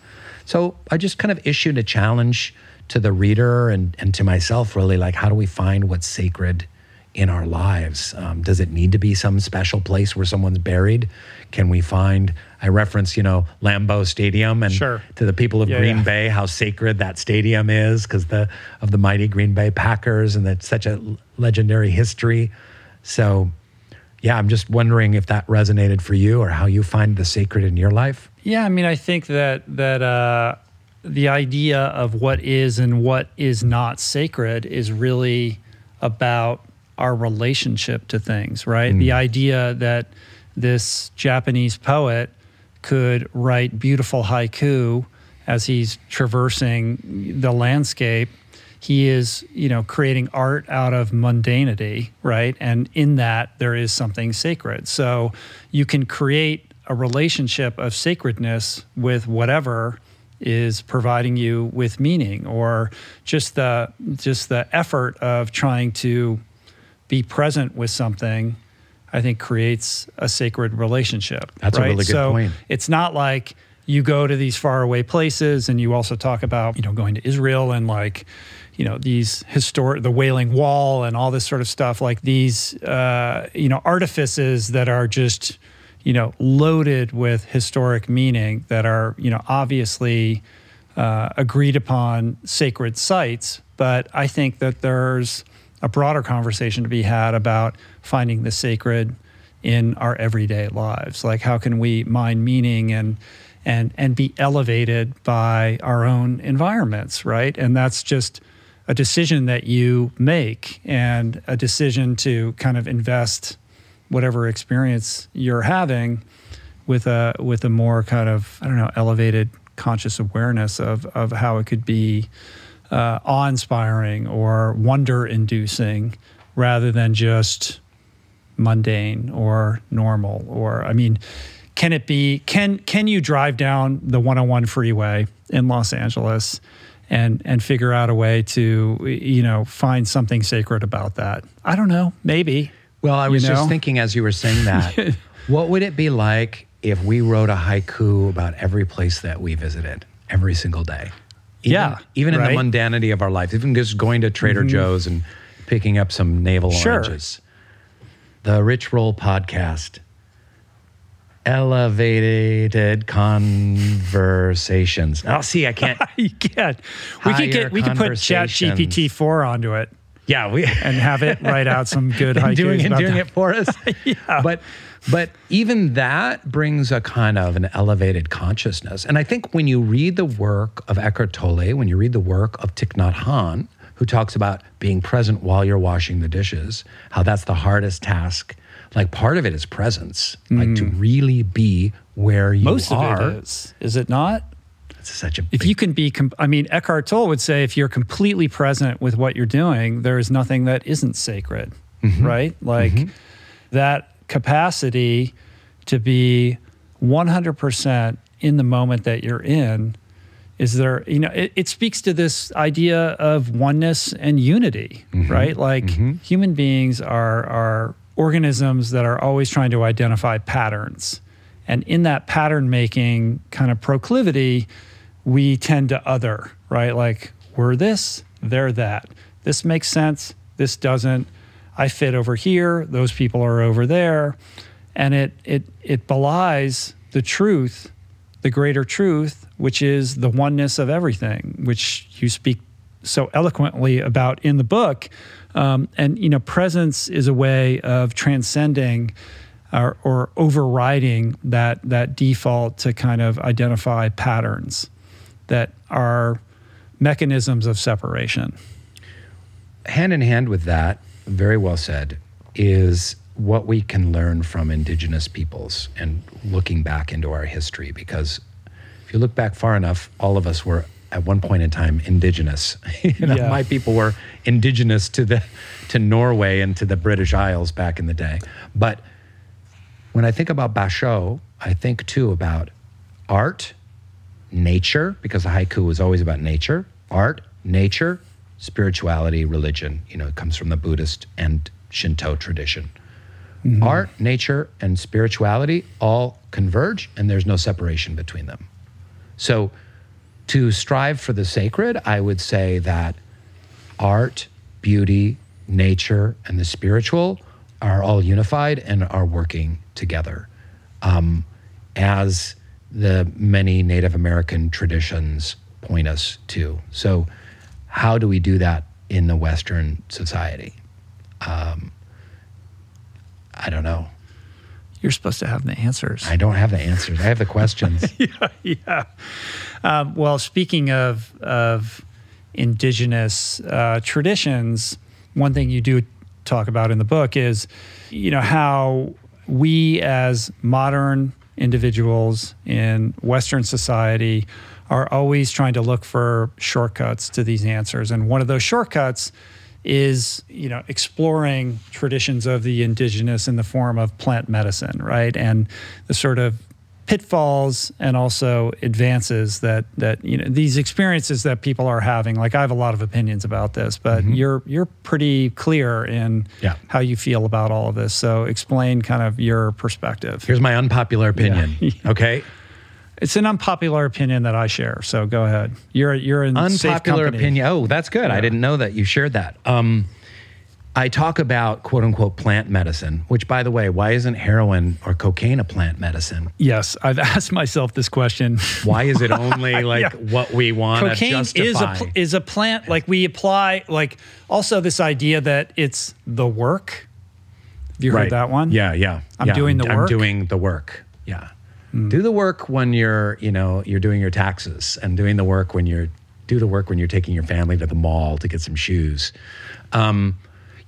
So I just kind of issued a challenge to the reader and, and to myself, really, like how do we find what's sacred in our lives? Um, does it need to be some special place where someone's buried? Can we find, I reference, you know, Lambeau Stadium and Sure. to the people of Yeah, Green yeah. Bay, how sacred that stadium is because the of the mighty Green Bay Packers and that's such a legendary history. So, yeah, I'm just wondering if that resonated for you or how you find the sacred in your life. Yeah, I mean, I think that that uh, the idea of what is and what is not sacred is really about our relationship to things, right? The idea that this Japanese poet could write beautiful haiku as he's traversing the landscape. He is you know creating art out of mundanity right? And in that there is something sacred. So you can create a relationship of sacredness with whatever is providing you with meaning or just the just the effort of trying to be present with something i think creates a sacred relationship That's a right? really good so point. it's not like you go to these faraway places and you also talk about you know going to israel and like you know these historic the wailing wall and all this sort of stuff like these uh, you know artifices that are just you know loaded with historic meaning that are you know obviously uh, agreed upon sacred sites but i think that there's a broader conversation to be had about finding the sacred in our everyday lives. Like how can we mine meaning and and and be elevated by our own environments right? And that's just a decision that you make and a decision to kind of invest whatever experience you're having with a with a more kind of I don't know elevated conscious awareness of of how it could be uh, awe-inspiring or wonder-inducing rather than just mundane or normal or I mean can it be can can you drive down the 101 freeway in Los Angeles and and figure out a way to you know find something sacred about that I don't know maybe Well, I was You know? just thinking as you were saying that, what would it be like if we wrote a haiku about every place that we visited every single day? Even, Yeah, Even in right? the mundanity of our life, even just going to Trader mm-hmm. Joe's and picking up some navel Sure. oranges. The Rich Roll Podcast. Elevated conversations. Oh, see, I can't. you can we could get we could put Chat. GPT four onto it yeah, we and have it write out some good and doing, and doing that. it for us. Yeah. But but even that brings a kind of an elevated consciousness. And I think when you read the work of Eckhart Tolle, when you read the work of Thich Nhat Hanh, who talks about being present while you're washing the dishes, how that's the hardest task. Like part of it is presence, like to really be where you Mm. Most are. of it is, is it not? It's such a If you can be, I mean, Eckhart Tolle would say if you're completely present with what you're doing, there is nothing that isn't sacred, Mm-hmm. right? Like that capacity to be 100% in the moment that you're in is there you know it, it speaks to this idea of oneness and unity mm-hmm. right? Like mm-hmm. human beings are are organisms that are always trying to identify patterns. And in that pattern making kind of proclivity we tend to other right? Like we're this they're that. This makes sense this doesn't i fit over here those people are over there and it it it belies the truth the greater truth, which is the oneness of everything, which you speak so eloquently about in the book. Um, and you know, presence is a way of transcending or, or overriding that that default to kind of identify patterns that are mechanisms of separation. hand in hand with that, very well said, is what we can learn from indigenous peoples and looking back into our history. Because if you look back far enough, all of us were at one point in time indigenous. you know, Yeah. My people were indigenous to the to Norway and to the British Isles back in the day. But when I think about Basho, I think too about art, nature, because the haiku was always about nature, art, nature, spirituality, religion. You know, it comes from the Buddhist and Shinto tradition. Art, nature, and spirituality all converge, and there's no separation between them. So to strive for the sacred, I would say that art, beauty, nature, and the spiritual are all unified and are working together. Um, as the many Native American traditions point us to. So, how do we do that in the Western society? Um, I don't know. You're supposed to have the answers. I don't have the answers. I have the questions. yeah, yeah. Um, well, speaking of of indigenous uh, traditions, one thing you do talk about in the book is, you know, how we as modern individuals in Western society are always trying to look for shortcuts to these answers, and one of those shortcuts is you know exploring traditions of the indigenous in the form of plant medicine right and the sort of pitfalls and also advances that that you know these experiences that people are having like I have a lot of opinions about this but mm-hmm. you're you're pretty clear in yeah. how you feel about all of this so explain kind of your perspective here's my unpopular opinion yeah. okay it's an unpopular opinion that I share. So go ahead. You're you're an unpopular opinion. Oh, that's good. Yeah. I didn't know that you shared that. Um, I talk about quote unquote plant medicine, which, by the way, why isn't heroin or cocaine a plant medicine? Yes, I've asked myself this question. Why is it only like yeah. what we want cocaine is a is a plant like we apply like also this idea that it's the work. Have you heard right. that one? Yeah, yeah. I'm yeah, doing the work. I'm doing the work. Yeah. Mm. Do the work when you're, you know, you're doing your taxes and doing the work when you're do the work when you're taking your family to the mall to get some shoes. Um,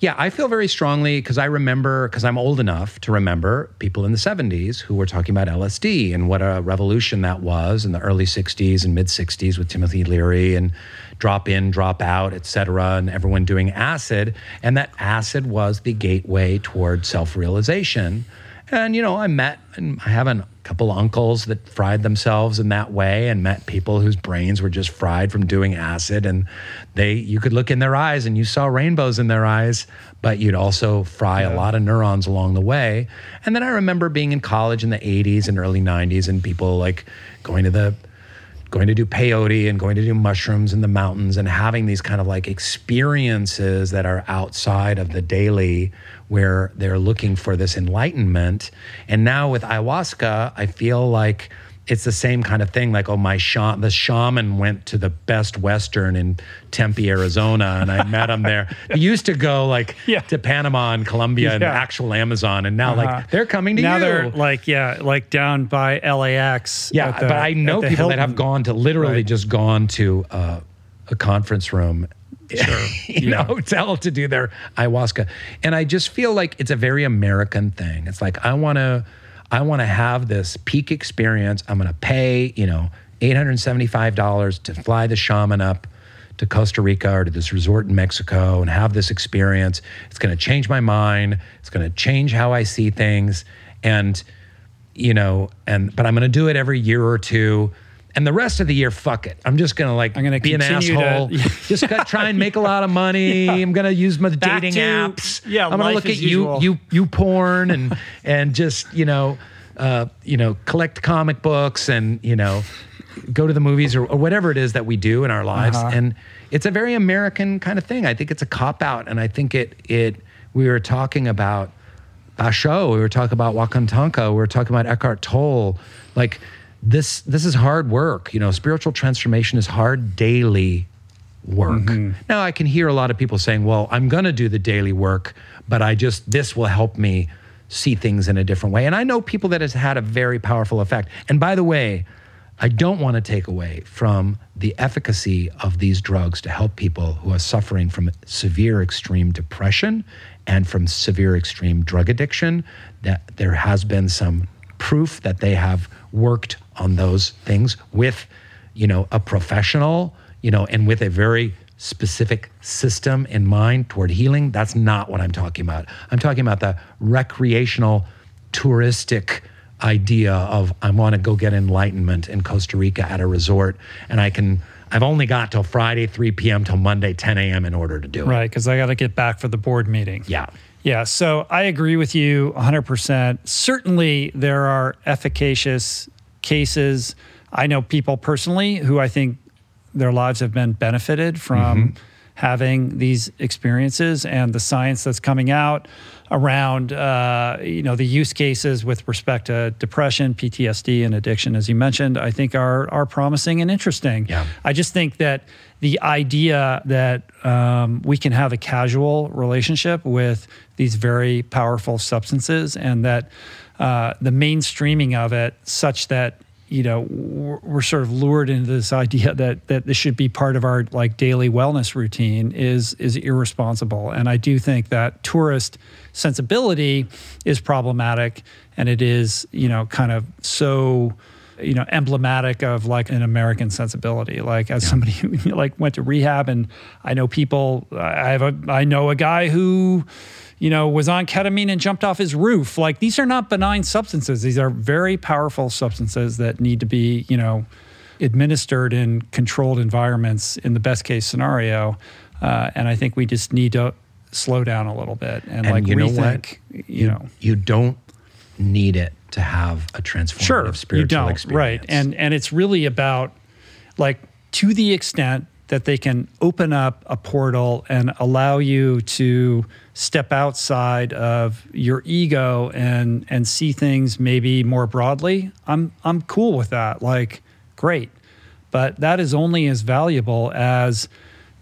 yeah, I feel very strongly because I remember, because I'm old enough to remember people in the 70s who were talking about LSD and what a revolution that was in the early 60s and mid 60s with Timothy Leary and drop in, drop out, et cetera, and everyone doing acid. And that acid was the gateway toward self realization. And, you know, I met and I have a couple uncles that fried themselves in that way and met people whose brains were just fried from doing acid. And they, you could look in their eyes and you saw rainbows in their eyes, but you'd also fry yeah. a lot of neurons along the way. And then I remember being in college in the 80s and early 90s and people like going to the, going to do peyote and going to do mushrooms in the mountains and having these kind of like experiences that are outside of the daily where they're looking for this enlightenment. And now with ayahuasca, I feel like it's the same kind of thing. Like, oh, my shaman, the shaman went to the Best Western in Tempe, Arizona, and I met him there. He used to go like yeah. to Panama and Colombia yeah. and actual Amazon, and now uh-huh. like they're coming to now you. Now they're like yeah, like down by LAX. Yeah, the, but I know people Hilton. that have gone to literally right. just gone to uh, a conference room sure. you yeah. know, to do their ayahuasca. And I just feel like it's a very American thing. It's like I want to I want to have this peak experience. I'm going to pay, you know, $875 to fly the shaman up to Costa Rica or to this resort in Mexico and have this experience. It's going to change my mind. It's going to change how I see things. And, you know, and, but I'm going to do it every year or two and the rest of the year, fuck it. I'm just gonna like I'm gonna be an asshole. To, yeah. just try and make a lot of money. Yeah. I'm gonna use my Back dating to, apps. Yeah, I'm gonna look at you, you, you porn, and and just you know, uh, you know, collect comic books, and you know, go to the movies or, or whatever it is that we do in our lives. Uh-huh. And it's a very American kind of thing. I think it's a cop out, and I think it it. We were talking about Basho. We were talking about Wakantanka. We were talking about Eckhart Tolle. Like this this is hard work. You know, spiritual transformation is hard daily work. Mm-hmm. Now I can hear a lot of people saying, "Well, I'm going to do the daily work, but I just this will help me see things in a different way." And I know people that has had a very powerful effect. And by the way, I don't want to take away from the efficacy of these drugs to help people who are suffering from severe extreme depression and from severe extreme drug addiction that there has been some proof that they have worked on those things with, you know, a professional, you know, and with a very specific system in mind toward healing. That's not what I'm talking about. I'm talking about the recreational, touristic idea of I want to go get enlightenment in Costa Rica at a resort, and I can. I've only got till Friday, 3 p.m. till Monday, 10 a.m. in order to do it. Right, because I got to get back for the board meeting. Yeah. Yeah, so I agree with you 100%. Certainly, there are efficacious cases. I know people personally who I think their lives have been benefited from having these experiences and the science that's coming out around uh, you know the use cases with respect to depression, PTSD, and addiction, as you mentioned, I think are are promising and interesting. Yeah. I just think that the idea that um, we can have a casual relationship with these very powerful substances and that uh, the mainstreaming of it, such that you know we're, sort of lured into this idea that that this should be part of our like daily wellness routine is is irresponsible. And i do think that tourist sensibility is problematic and it is you know kind of so you know emblematic of like an american sensibility. Like as somebody who like went to rehab and i know people i have a i know a guy who you know, was on ketamine and jumped off his roof. Like these are not benign substances. These are very powerful substances that need to be, you know, administered in controlled environments in the best case scenario. Uh, and I think we just need to slow down a little bit and, And like you know rethink. what? You, know, you don't need it to have a transformative sure, spiritual you don't, experience. right? And and it's really about like to the extent that they can open up a portal and allow you to step outside of your ego and and see things maybe more broadly. I'm i'm cool with that. Like great. But that is only as valuable as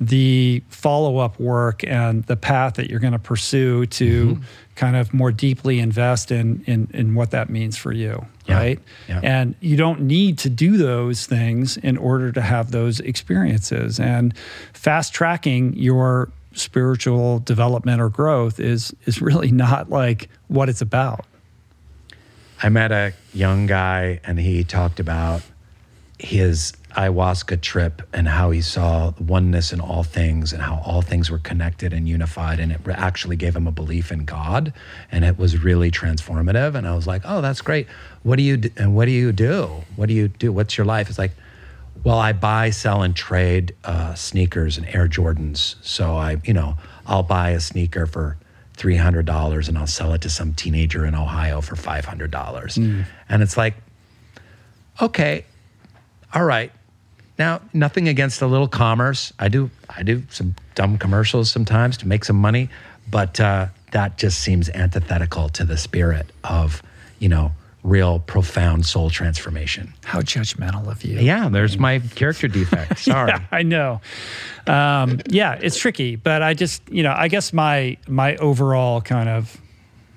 the follow-up work and the path that you're going to pursue to Mm-hmm. Kind of more deeply invest in in in what that means for you Yeah. right Yeah. and you don't need to do those things in order to have those experiences. And fast tracking your spiritual development or growth is is really not like what it's about. I met a young guy and he talked about his ayahuasca trip and how he saw oneness in all things and how all things were connected and unified. And it actually gave him a belief in God. And it was really transformative. And I was like, oh, that's great. What do you do? And what do you do? What do you do? What's your life? It's like, well, I buy, sell, and trade uh, sneakers and Air Jordans. So I, you know, I'll buy a sneaker for three hundred dollars and I'll sell it to some teenager in Ohio for five hundred dollars. And it's like, okay, all right. Now, nothing against a little commerce. I do, I do some dumb commercials sometimes to make some money, but uh, that just seems antithetical to the spirit of, you know, real profound soul transformation. How judgmental of you. Yeah, there's my character defect. Sorry. Yeah, I know. Um, yeah, it's tricky, but I just, you know, I guess my my overall kind of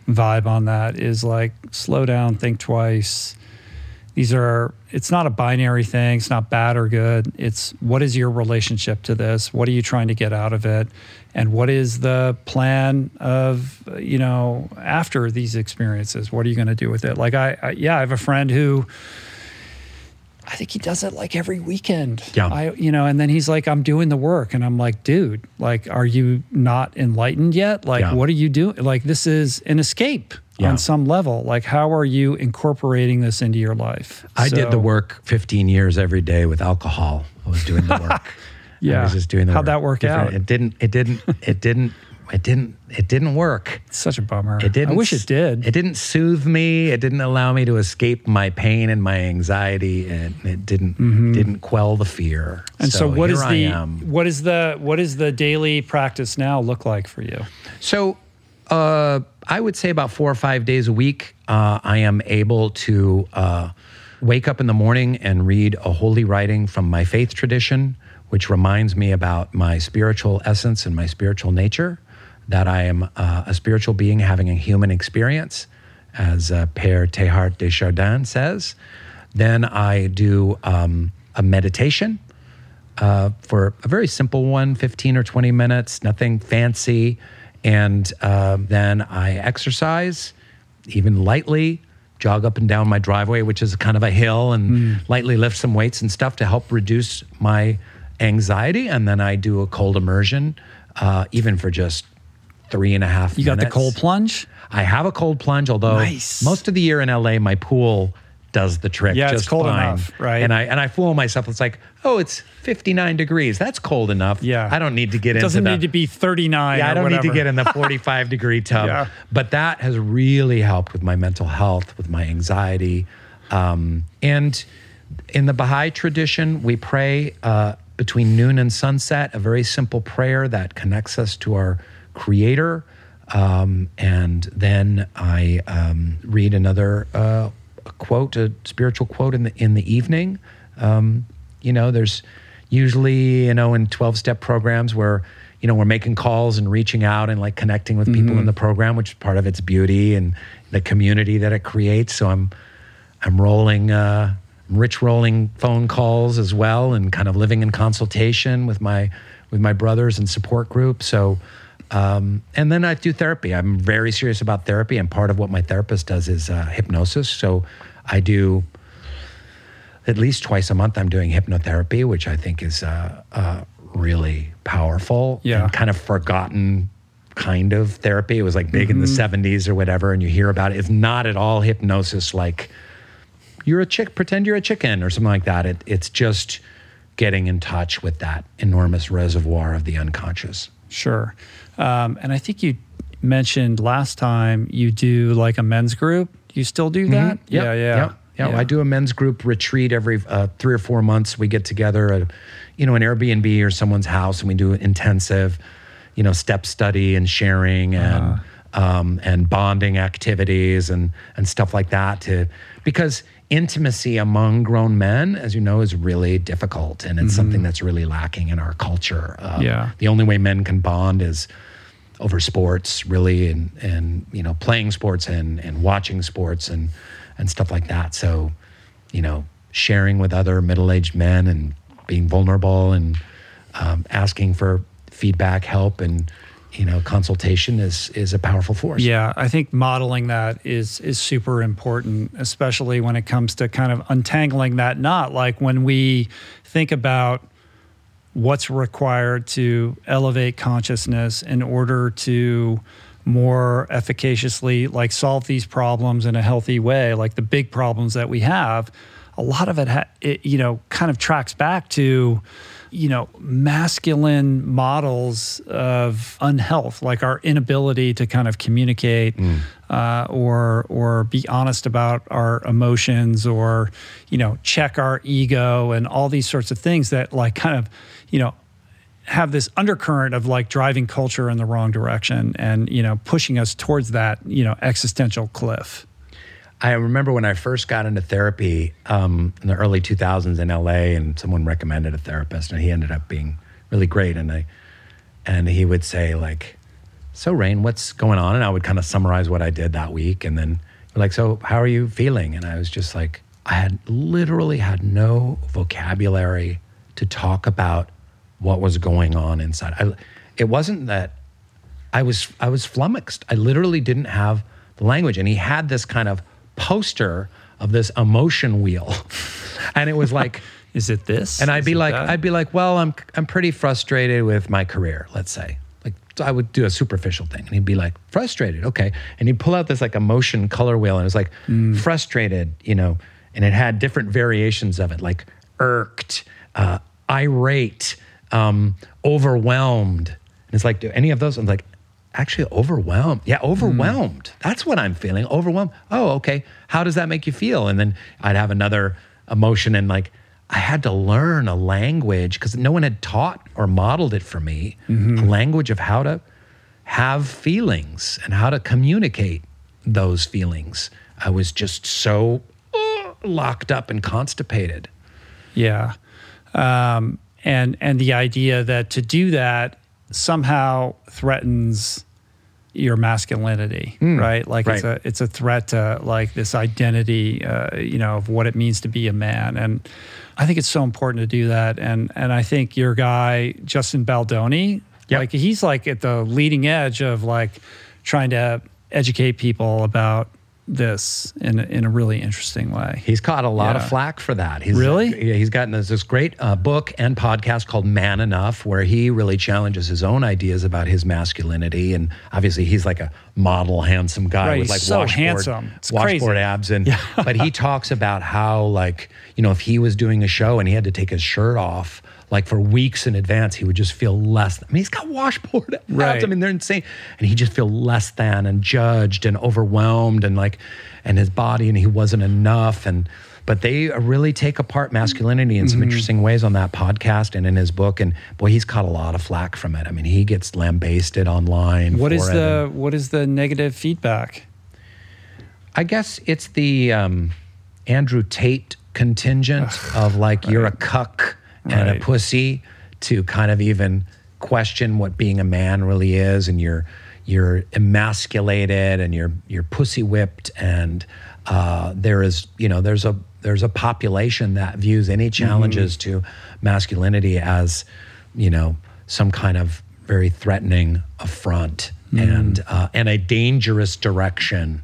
vibe on that is like slow down, think twice. These are it's not a binary thing, it's not bad or good. It's what is your relationship to this? What are you trying to get out of it? And what is the plan of, you know, after these experiences? What are you going to do with it? Like I, I yeah, I have a friend who I think he does it like every weekend. Yeah. I, you know, and then he's like, I'm doing the work. And I'm like, dude, like, are you not enlightened yet? Like, Yeah. what are you doing? Like, this is an escape Yeah. on some level. Like, how are you incorporating this into your life? I did the work 15 years every day with alcohol. I was doing the work. Yeah. I was just doing the How'd work. that work Different- out? It didn't, it didn't, it didn't, it didn't, it didn't work. It's such a bummer. It didn't. I wish it did. It didn't soothe me. It didn't allow me to escape my pain and my anxiety, and it didn't didn't quell the fear. Mm-hmm. and so, what here is the what is the what is the daily practice now look like for you? So, uh, I would say about four or five days a week, uh, I am able to uh, wake up in the morning and read a holy writing from my faith tradition, which reminds me about my spiritual essence and my spiritual nature, that I am uh, a spiritual being having a human experience, as uh, Père Teilhard de Chardin says. Then I do um, a meditation uh, for a very simple one, 15 or 20 minutes, nothing fancy. And uh, then I exercise, even lightly, jog up and down my driveway, which is kind of a hill, and lightly lift some weights and stuff to help reduce my anxiety. And then I do a cold immersion, uh, even for just three and a half You got the cold plunge. I have a cold plunge, although Nice. most of the year in LA, my pool does the trick. Yeah, it's just cold fine. enough, right? And I and I fool myself. It's like, oh, it's 59 degrees. That's cold enough. Yeah. I don't need to get It doesn't into need the, to be 39. Yeah, I don't whatever. need to get in the 45 degree tub. Yeah. But that has really helped with my mental health, with my anxiety, um, and in the Baha'i tradition, we pray uh, between noon and sunset, a very simple prayer that connects us to our Creator. Um, and then I um, read another uh, quote, a spiritual quote in the in the evening. Um, you know, there's usually you know in 12 step programs where you know we're making calls and reaching out and like connecting with people mm-hmm. in the program, which is part of its beauty and the community that it creates. So I'm I'm rolling. Uh, rich rolling phone calls as well and kind of living in consultation with my with my brothers and support group so um, and then I do therapy. I'm very serious about therapy, and part of what my therapist does is uh, hypnosis. So I do at least twice a month. I'm doing hypnotherapy, which I think is uh, uh, really powerful. Yeah, kind of forgotten kind of therapy. It was like big mm-hmm. in the '70s mm-hmm. or whatever, and you hear about it. It's not at all hypnosis like you're a chick, pretend you're a chicken or something like that. It, it's just getting in touch with that enormous reservoir of the unconscious. Sure. Um, and I think you mentioned last time you do like a men's group. You still do that? Mm-hmm. Yep. Yeah, yeah. Yep. Yeah, yeah, I do a men's group retreat every uh, three or four months. We get together at, you know, an Airbnb or someone's house, and we do intensive, you know, step study and sharing and uh-huh. um, and bonding activities and and stuff like that. To because intimacy among grown men, as you know, is really difficult, and it's mm-hmm. something that's really lacking in our culture. Uh, yeah, the only way men can bond is over sports, really, and and you know, playing sports and and watching sports and and stuff like that. So, you know, sharing with other middle-aged men and being vulnerable and um, asking for feedback, help, and you know consultation is is a powerful force. Yeah i think modeling that is is super important especially when it comes to kind of untangling that knot. Like when we think about what's required to elevate consciousness in order to more efficaciously like solve these problems in a healthy way like the big problems that we have a lot of it, ha- it you know kind of tracks back to you know, masculine models of unhealth, like our inability to kind of communicate mm. uh, or or be honest about our emotions, or you know, check our ego and all these sorts of things that like kind of, you know, have this undercurrent of like driving culture in the wrong direction and you know pushing us towards that you know existential cliff. I remember when I first got into therapy um, in the early 2000s in LA, and someone recommended a therapist, and he ended up being really great. And I, and he would say like, "So Rainn, what's going on?" And I would kind of summarize what I did that week, and then like, "So how are you feeling?" And I was just like, I had literally had no vocabulary to talk about what was going on inside. I, it wasn't that I was I was flummoxed. I literally didn't have the language, and he had this kind of poster of this emotion wheel. and it was like, is it this? And I'd is be like, that? I'd be like, well, I'm I'm pretty frustrated with my career, let's say. Like I would do a superficial thing. And he'd be like, frustrated, okay. And he'd pull out this like emotion color wheel and it was like mm. frustrated, you know, and it had different variations of it, like irked, uh, irate, um, overwhelmed. And it's like, do any of those? I'm like, actually overwhelmed. Yeah, overwhelmed. Mm. That's what I'm feeling. Overwhelmed. Oh, okay. How does that make you feel? And then I'd have another emotion and like I had to learn a language because no one had taught or modeled it for me. Mm-hmm. A language of how to have feelings and how to communicate those feelings. I was just so uh, locked up and constipated. Yeah. Um, and and the idea that to do that somehow threatens your masculinity, mm, right? Like right. it's a it's a threat to like this identity, uh, you know, of what it means to be a man. And I think it's so important to do that. And and I think your guy Justin Baldoni, yep. like he's like at the leading edge of like trying to educate people about this in a, in a really interesting way. He's caught a lot yeah. of flack for that. He's, really? Yeah, he's gotten this, this great uh, book and podcast called Man Enough, where he really challenges his own ideas about his masculinity. And obviously, he's like a model, handsome guy right, with like so washboard, handsome. It's washboard abs. And yeah. but he talks about how like you know if he was doing a show and he had to take his shirt off like for weeks in advance, he would just feel less. I mean, he's got washboard abs. Right. I mean, they're insane, and he just feel less than and judged and overwhelmed and like, and his body and he wasn't enough and. But they really take apart masculinity in some interesting ways on that podcast and in his book. And boy, he's caught a lot of flack from it. I mean, he gets lambasted online. What is it and- the what is the negative feedback? I guess it's the um, Andrew Tate contingent of like you're a cuck and Right. a pussy to kind of even question what being a man really is, and you're you're emasculated and you're you're pussy whipped, and uh, there is you know there's a there's a population that views any challenges to masculinity as you know some kind of very threatening affront and uh, and a dangerous direction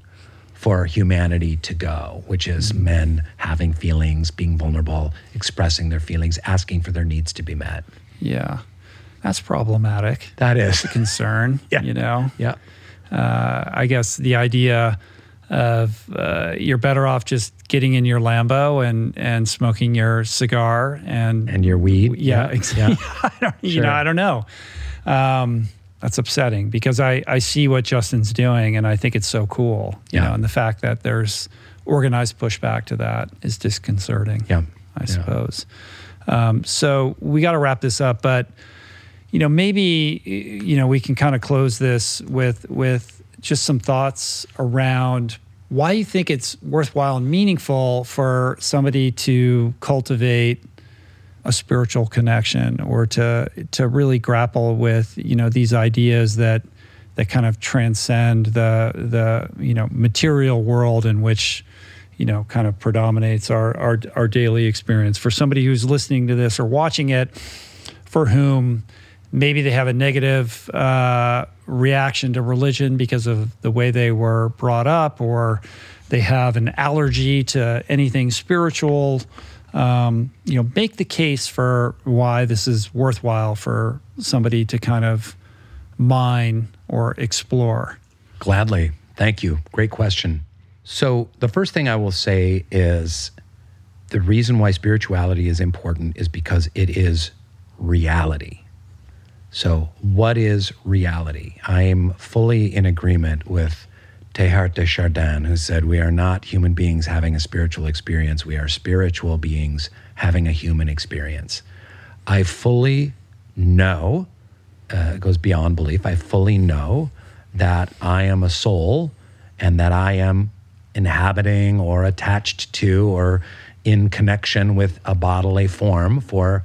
for humanity to go, which is men having feelings, being vulnerable, expressing their feelings, asking for their needs to be met. Yeah, that's problematic. That is, a Concern. Yeah. You know. yeah, Uh, I guess the idea of uh, you're better off just getting in your Lambo and and smoking your cigar and and your weed. yeah, exactly. yeah. I don't, you know, I don't know. Um, that's upsetting because I, I see what Justin's doing and I think it's so cool. You Yeah. know, and the fact that there's organized pushback to that is disconcerting. Yeah. I Yeah. suppose. Um, so we got to wrap this up, but you know, maybe you know we can kind of close this with with just some thoughts around why you think it's worthwhile and meaningful for somebody to cultivate a spiritual connection or to to really grapple with you know these ideas that that kind of transcend the the you know material world in which you know kind of predominates our our, our daily experience for somebody who's listening to this or watching it for whom maybe they have a negative uh, reaction to religion because of the way they were brought up, or they have an allergy to anything spiritual. Um, you know, make the case for why this is worthwhile for somebody to kind of mine or explore. Gladly. Thank you. Great question. So, the first thing I will say is the reason why spirituality is important is because it is reality. So, what is reality? I am fully in agreement with Teilhard de Chardin, who said, We are not human beings having a spiritual experience, we are spiritual beings having a human experience. I fully know, uh, it goes beyond belief, I fully know that I am a soul and that I am inhabiting or attached to or in connection with a bodily form for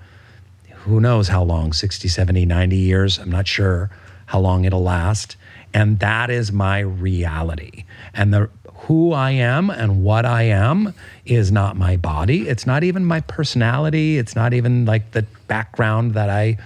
who knows how long 60 70 90 years i'm not sure how long it'll last and that is my reality. And the who i am and what i am is not my body. It's not even my personality. It's not even like the background that i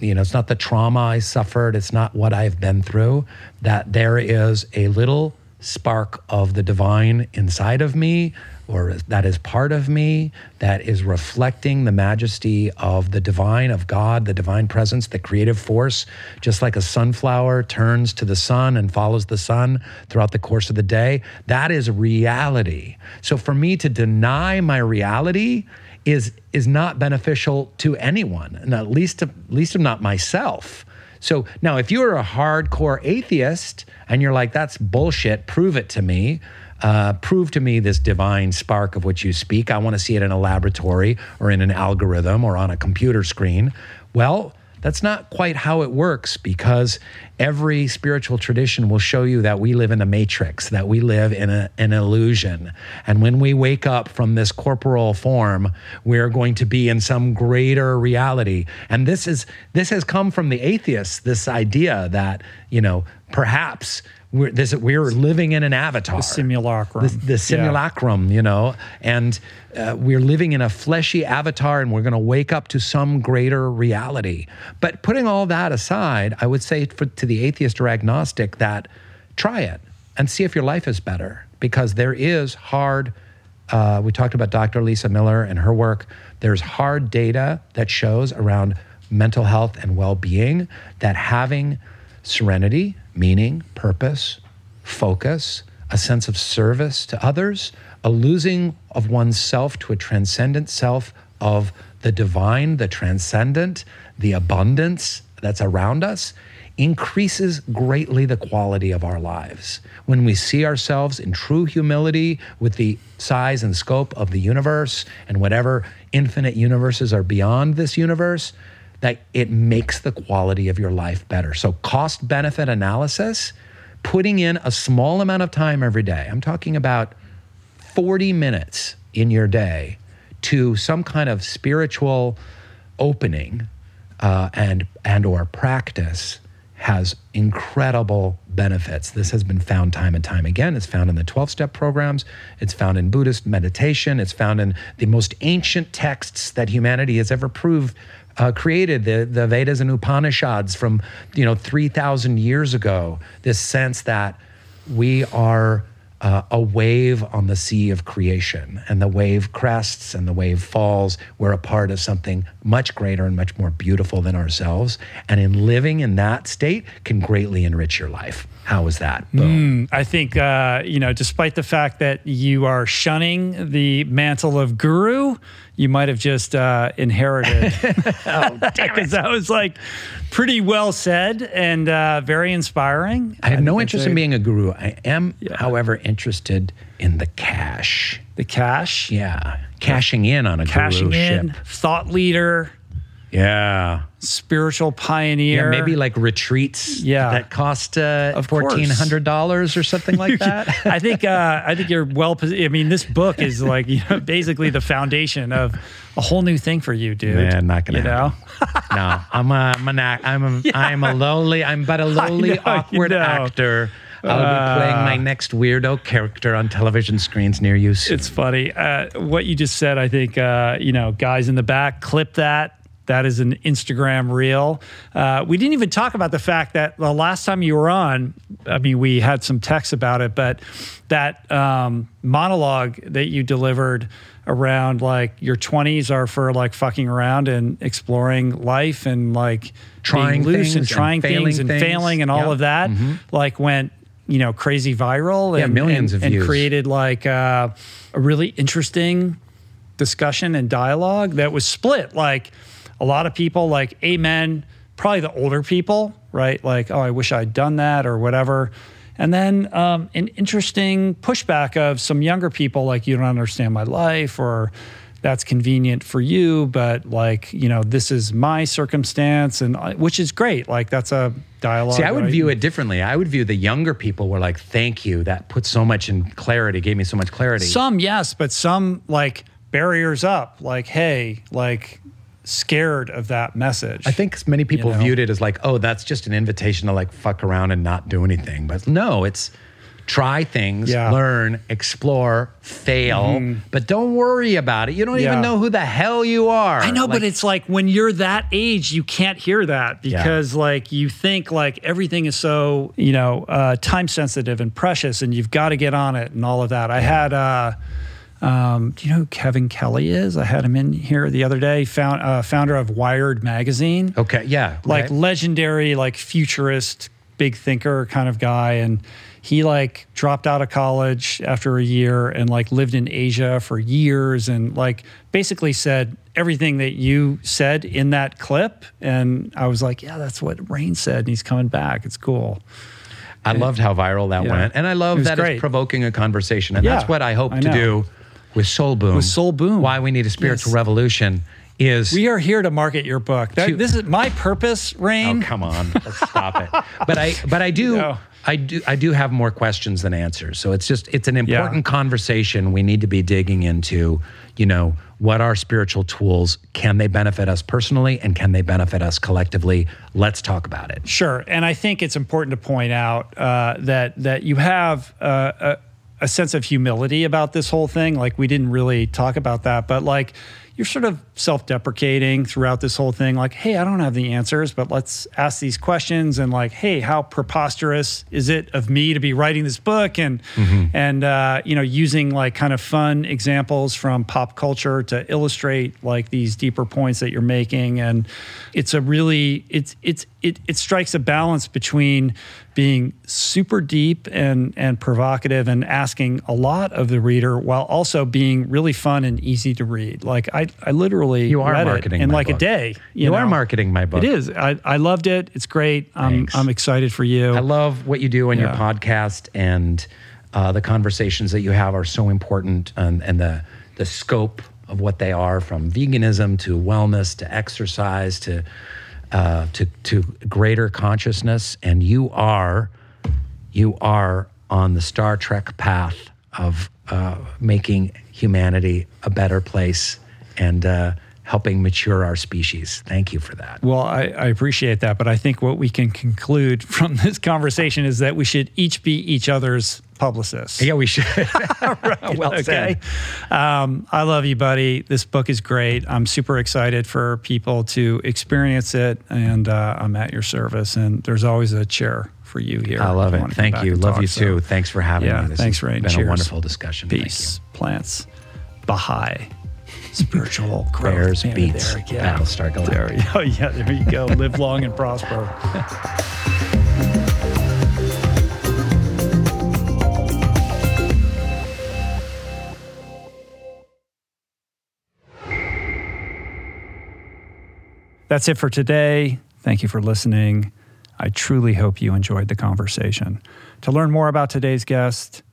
you know it's not the trauma i suffered. It's not what i've been through. That there is a little spark of the divine inside of me or that is part of me that is reflecting the majesty of the divine of god the divine presence the creative force. Just like a sunflower turns to the sun and follows the sun throughout the course of the day that is reality. So for me to deny my reality is is not beneficial to anyone and at least at least not myself. So now if you're a hardcore atheist and you're like that's bullshit prove it to me uh, prove to me this divine spark of which you speak i want to see it in a laboratory or in an algorithm or on a computer screen well that's not quite how it works because every spiritual tradition will show you that we live in a matrix, that we live in a, an illusion. And when we wake up from this corporal form, we're going to be in some greater reality. And this is this has come from the atheists, this idea that, you know, perhaps we're, this, we're living in an avatar The simulacrum. the, the simulacrum, you know, and uh, we're living in a fleshy avatar and we're going to wake up to some greater reality. But putting all that aside, I would say for, to the atheist or agnostic that try it and see if your life is better because there is hard. Uh, we talked about Dr. Lisa Miller and her work. There's hard data that shows around mental health and well being that having serenity, meaning, purpose, focus, a sense of service to others, a losing of oneself to a transcendent self of the divine, the transcendent, the abundance that's around us increases greatly the quality of our lives. When we see ourselves in true humility with the size and scope of the universe and whatever infinite universes are beyond this universe, that it makes the quality of your life better. So, cost benefit analysis, putting in a small amount of time every day, I'm talking about 40 minutes in your day to some kind of spiritual opening uh, and and or practice has incredible benefits. This has been found time and time again. It's found in the 12 step programs, it's found in Buddhist meditation, it's found in the most ancient texts that humanity has ever proved. Uh, created the, the Vedas and Upanishads from you know 3,000 years ago. This sense that we are uh, a wave on the sea of creation, and the wave crests and the wave falls. We're a part of something much greater and much more beautiful than ourselves. And in living in that state can greatly enrich your life. How is that? Mm, I think, uh, you know, despite the fact that you are shunning the mantle of guru, you might have just uh, inherited. oh, Because that was like pretty well said and uh, very inspiring. I have I no interest in being a guru. I am, yeah. however, interested in the cash. The cash? Yeah. Cashing in on a Cashing guru in, ship. Thought leader. Yeah. Spiritual pioneer. Yeah, maybe like retreats yeah. that cost uh, fourteen hundred dollars or something like that. I think uh, I think you're well. I mean, this book is like you know basically the foundation of a whole new thing for you, dude. Man, not gonna. You know. no, I'm a, I'm an I'm a, yeah. I'm a lowly. I'm but a lowly, know, awkward you know. actor. I'll be playing my uh, next weirdo character on television screens near you soon. It's funny. Uh, what you just said, I think, uh, you know, guys in the back, clip that that is an Instagram reel. Uh, we didn't even talk about the fact that the last time you were on, I mean, we had some texts about it, but that um, monologue that you delivered around like your 20s are for like fucking around and exploring life and like trying being loose and trying and things and things. failing and all of that, mm-hmm. like went you know crazy viral and, yeah, millions and, of and created like uh, a really interesting discussion and dialogue that was split like a lot of people like amen probably the older people right? Like oh i wish i'd done that or whatever. And then um, an interesting pushback of some younger people like you don't understand my life or that's convenient for you but like you know this is my circumstance and uh, which is great. Like that's a dialogue see i would right? view it differently. I would view the younger people were like thank you. That put so much in clarity gave me so much clarity. Some yes but some like barriers up. Like hey like scared of that message. I think many people you know? viewed it as like, oh, that's just an invitation to like fuck around and not do anything. But no, it's try things, yeah. learn, explore, fail, mm-hmm. but don't worry about it. You don't yeah. even know who the hell you are. I know, like, but it's like when you're that age, you can't hear that because yeah. like you think like everything is so, you know, uh, time sensitive and precious and you've got to get on it and all of that. I had uh um, do you know who Kevin Kelly is? I had him in here the other day. Found uh, founder of Wired magazine. Okay, yeah, like right. legendary, like futurist, big thinker kind of guy, and he like dropped out of college after a year and like lived in Asia for years, and like basically said everything that you said in that clip. And I was like, yeah, that's what Rainn said, and he's coming back. It's cool. I loved how viral that yeah. went, and I love that great. it's provoking a conversation, and yeah, that's what I hope I to do with Soul Boom. With Soul Boom. Why we need a spiritual yes. revolution is we are here to market your book. That, to, this is my purpose, Rainn. Oh, come on, let's stop it. But I, but I do, no. I do, I do have more questions than answers. So it's just, it's an important yeah. conversation we need to be digging into. You know, what are spiritual tools? Can they benefit us personally, and can they benefit us collectively? Let's talk about it. Sure, and I think it's important to point out uh, that that you have. Uh, a, a sense of humility about this whole thing. Like we didn't really talk about that, but like you're sort of self-deprecating throughout this whole thing like hey i don't have the answers but let's ask these questions and like hey how preposterous is it of me to be writing this book and mm-hmm. and uh, you know using like kind of fun examples from pop culture to illustrate like these deeper points that you're making and it's a really it's it's it, it strikes a balance between being super deep and and provocative and asking a lot of the reader while also being really fun and easy to read. Like I, I literally You are read marketing it in like a day. You, You know? are marketing my book. It is. I, I loved it. It's great. I'm, I'm excited for you. I love what you do on your podcast, and uh, the conversations that you have are so important, and, and the the scope of what they are, from veganism to wellness to exercise to uh, to to greater consciousness. And you are you are on the Star Trek path of uh, making humanity a better place and uh, helping mature our species. Thank you for that. Well, I, I appreciate that, but I think what we can conclude from this conversation is that we should each be each other's publicists. Yeah, we should. well okay. said. Um, I love you, buddy. This book is great. I'm super excited for people to experience it, and uh, I'm at your service. And there's always a chair for you here. I love it. Thank you. Love talk. you So, too. Thanks for having yeah, me. This thanks, Rainn. been Cheers. a wonderful discussion. Peace, plants, Baha'i, spiritual growth. Prayers, Man, beats, there, yeah. Battlestar Galactica. Oh yeah, there you go. Live long and prosper. That's it for today. Thank you for listening. I truly hope you enjoyed the conversation. To learn more about today's guest,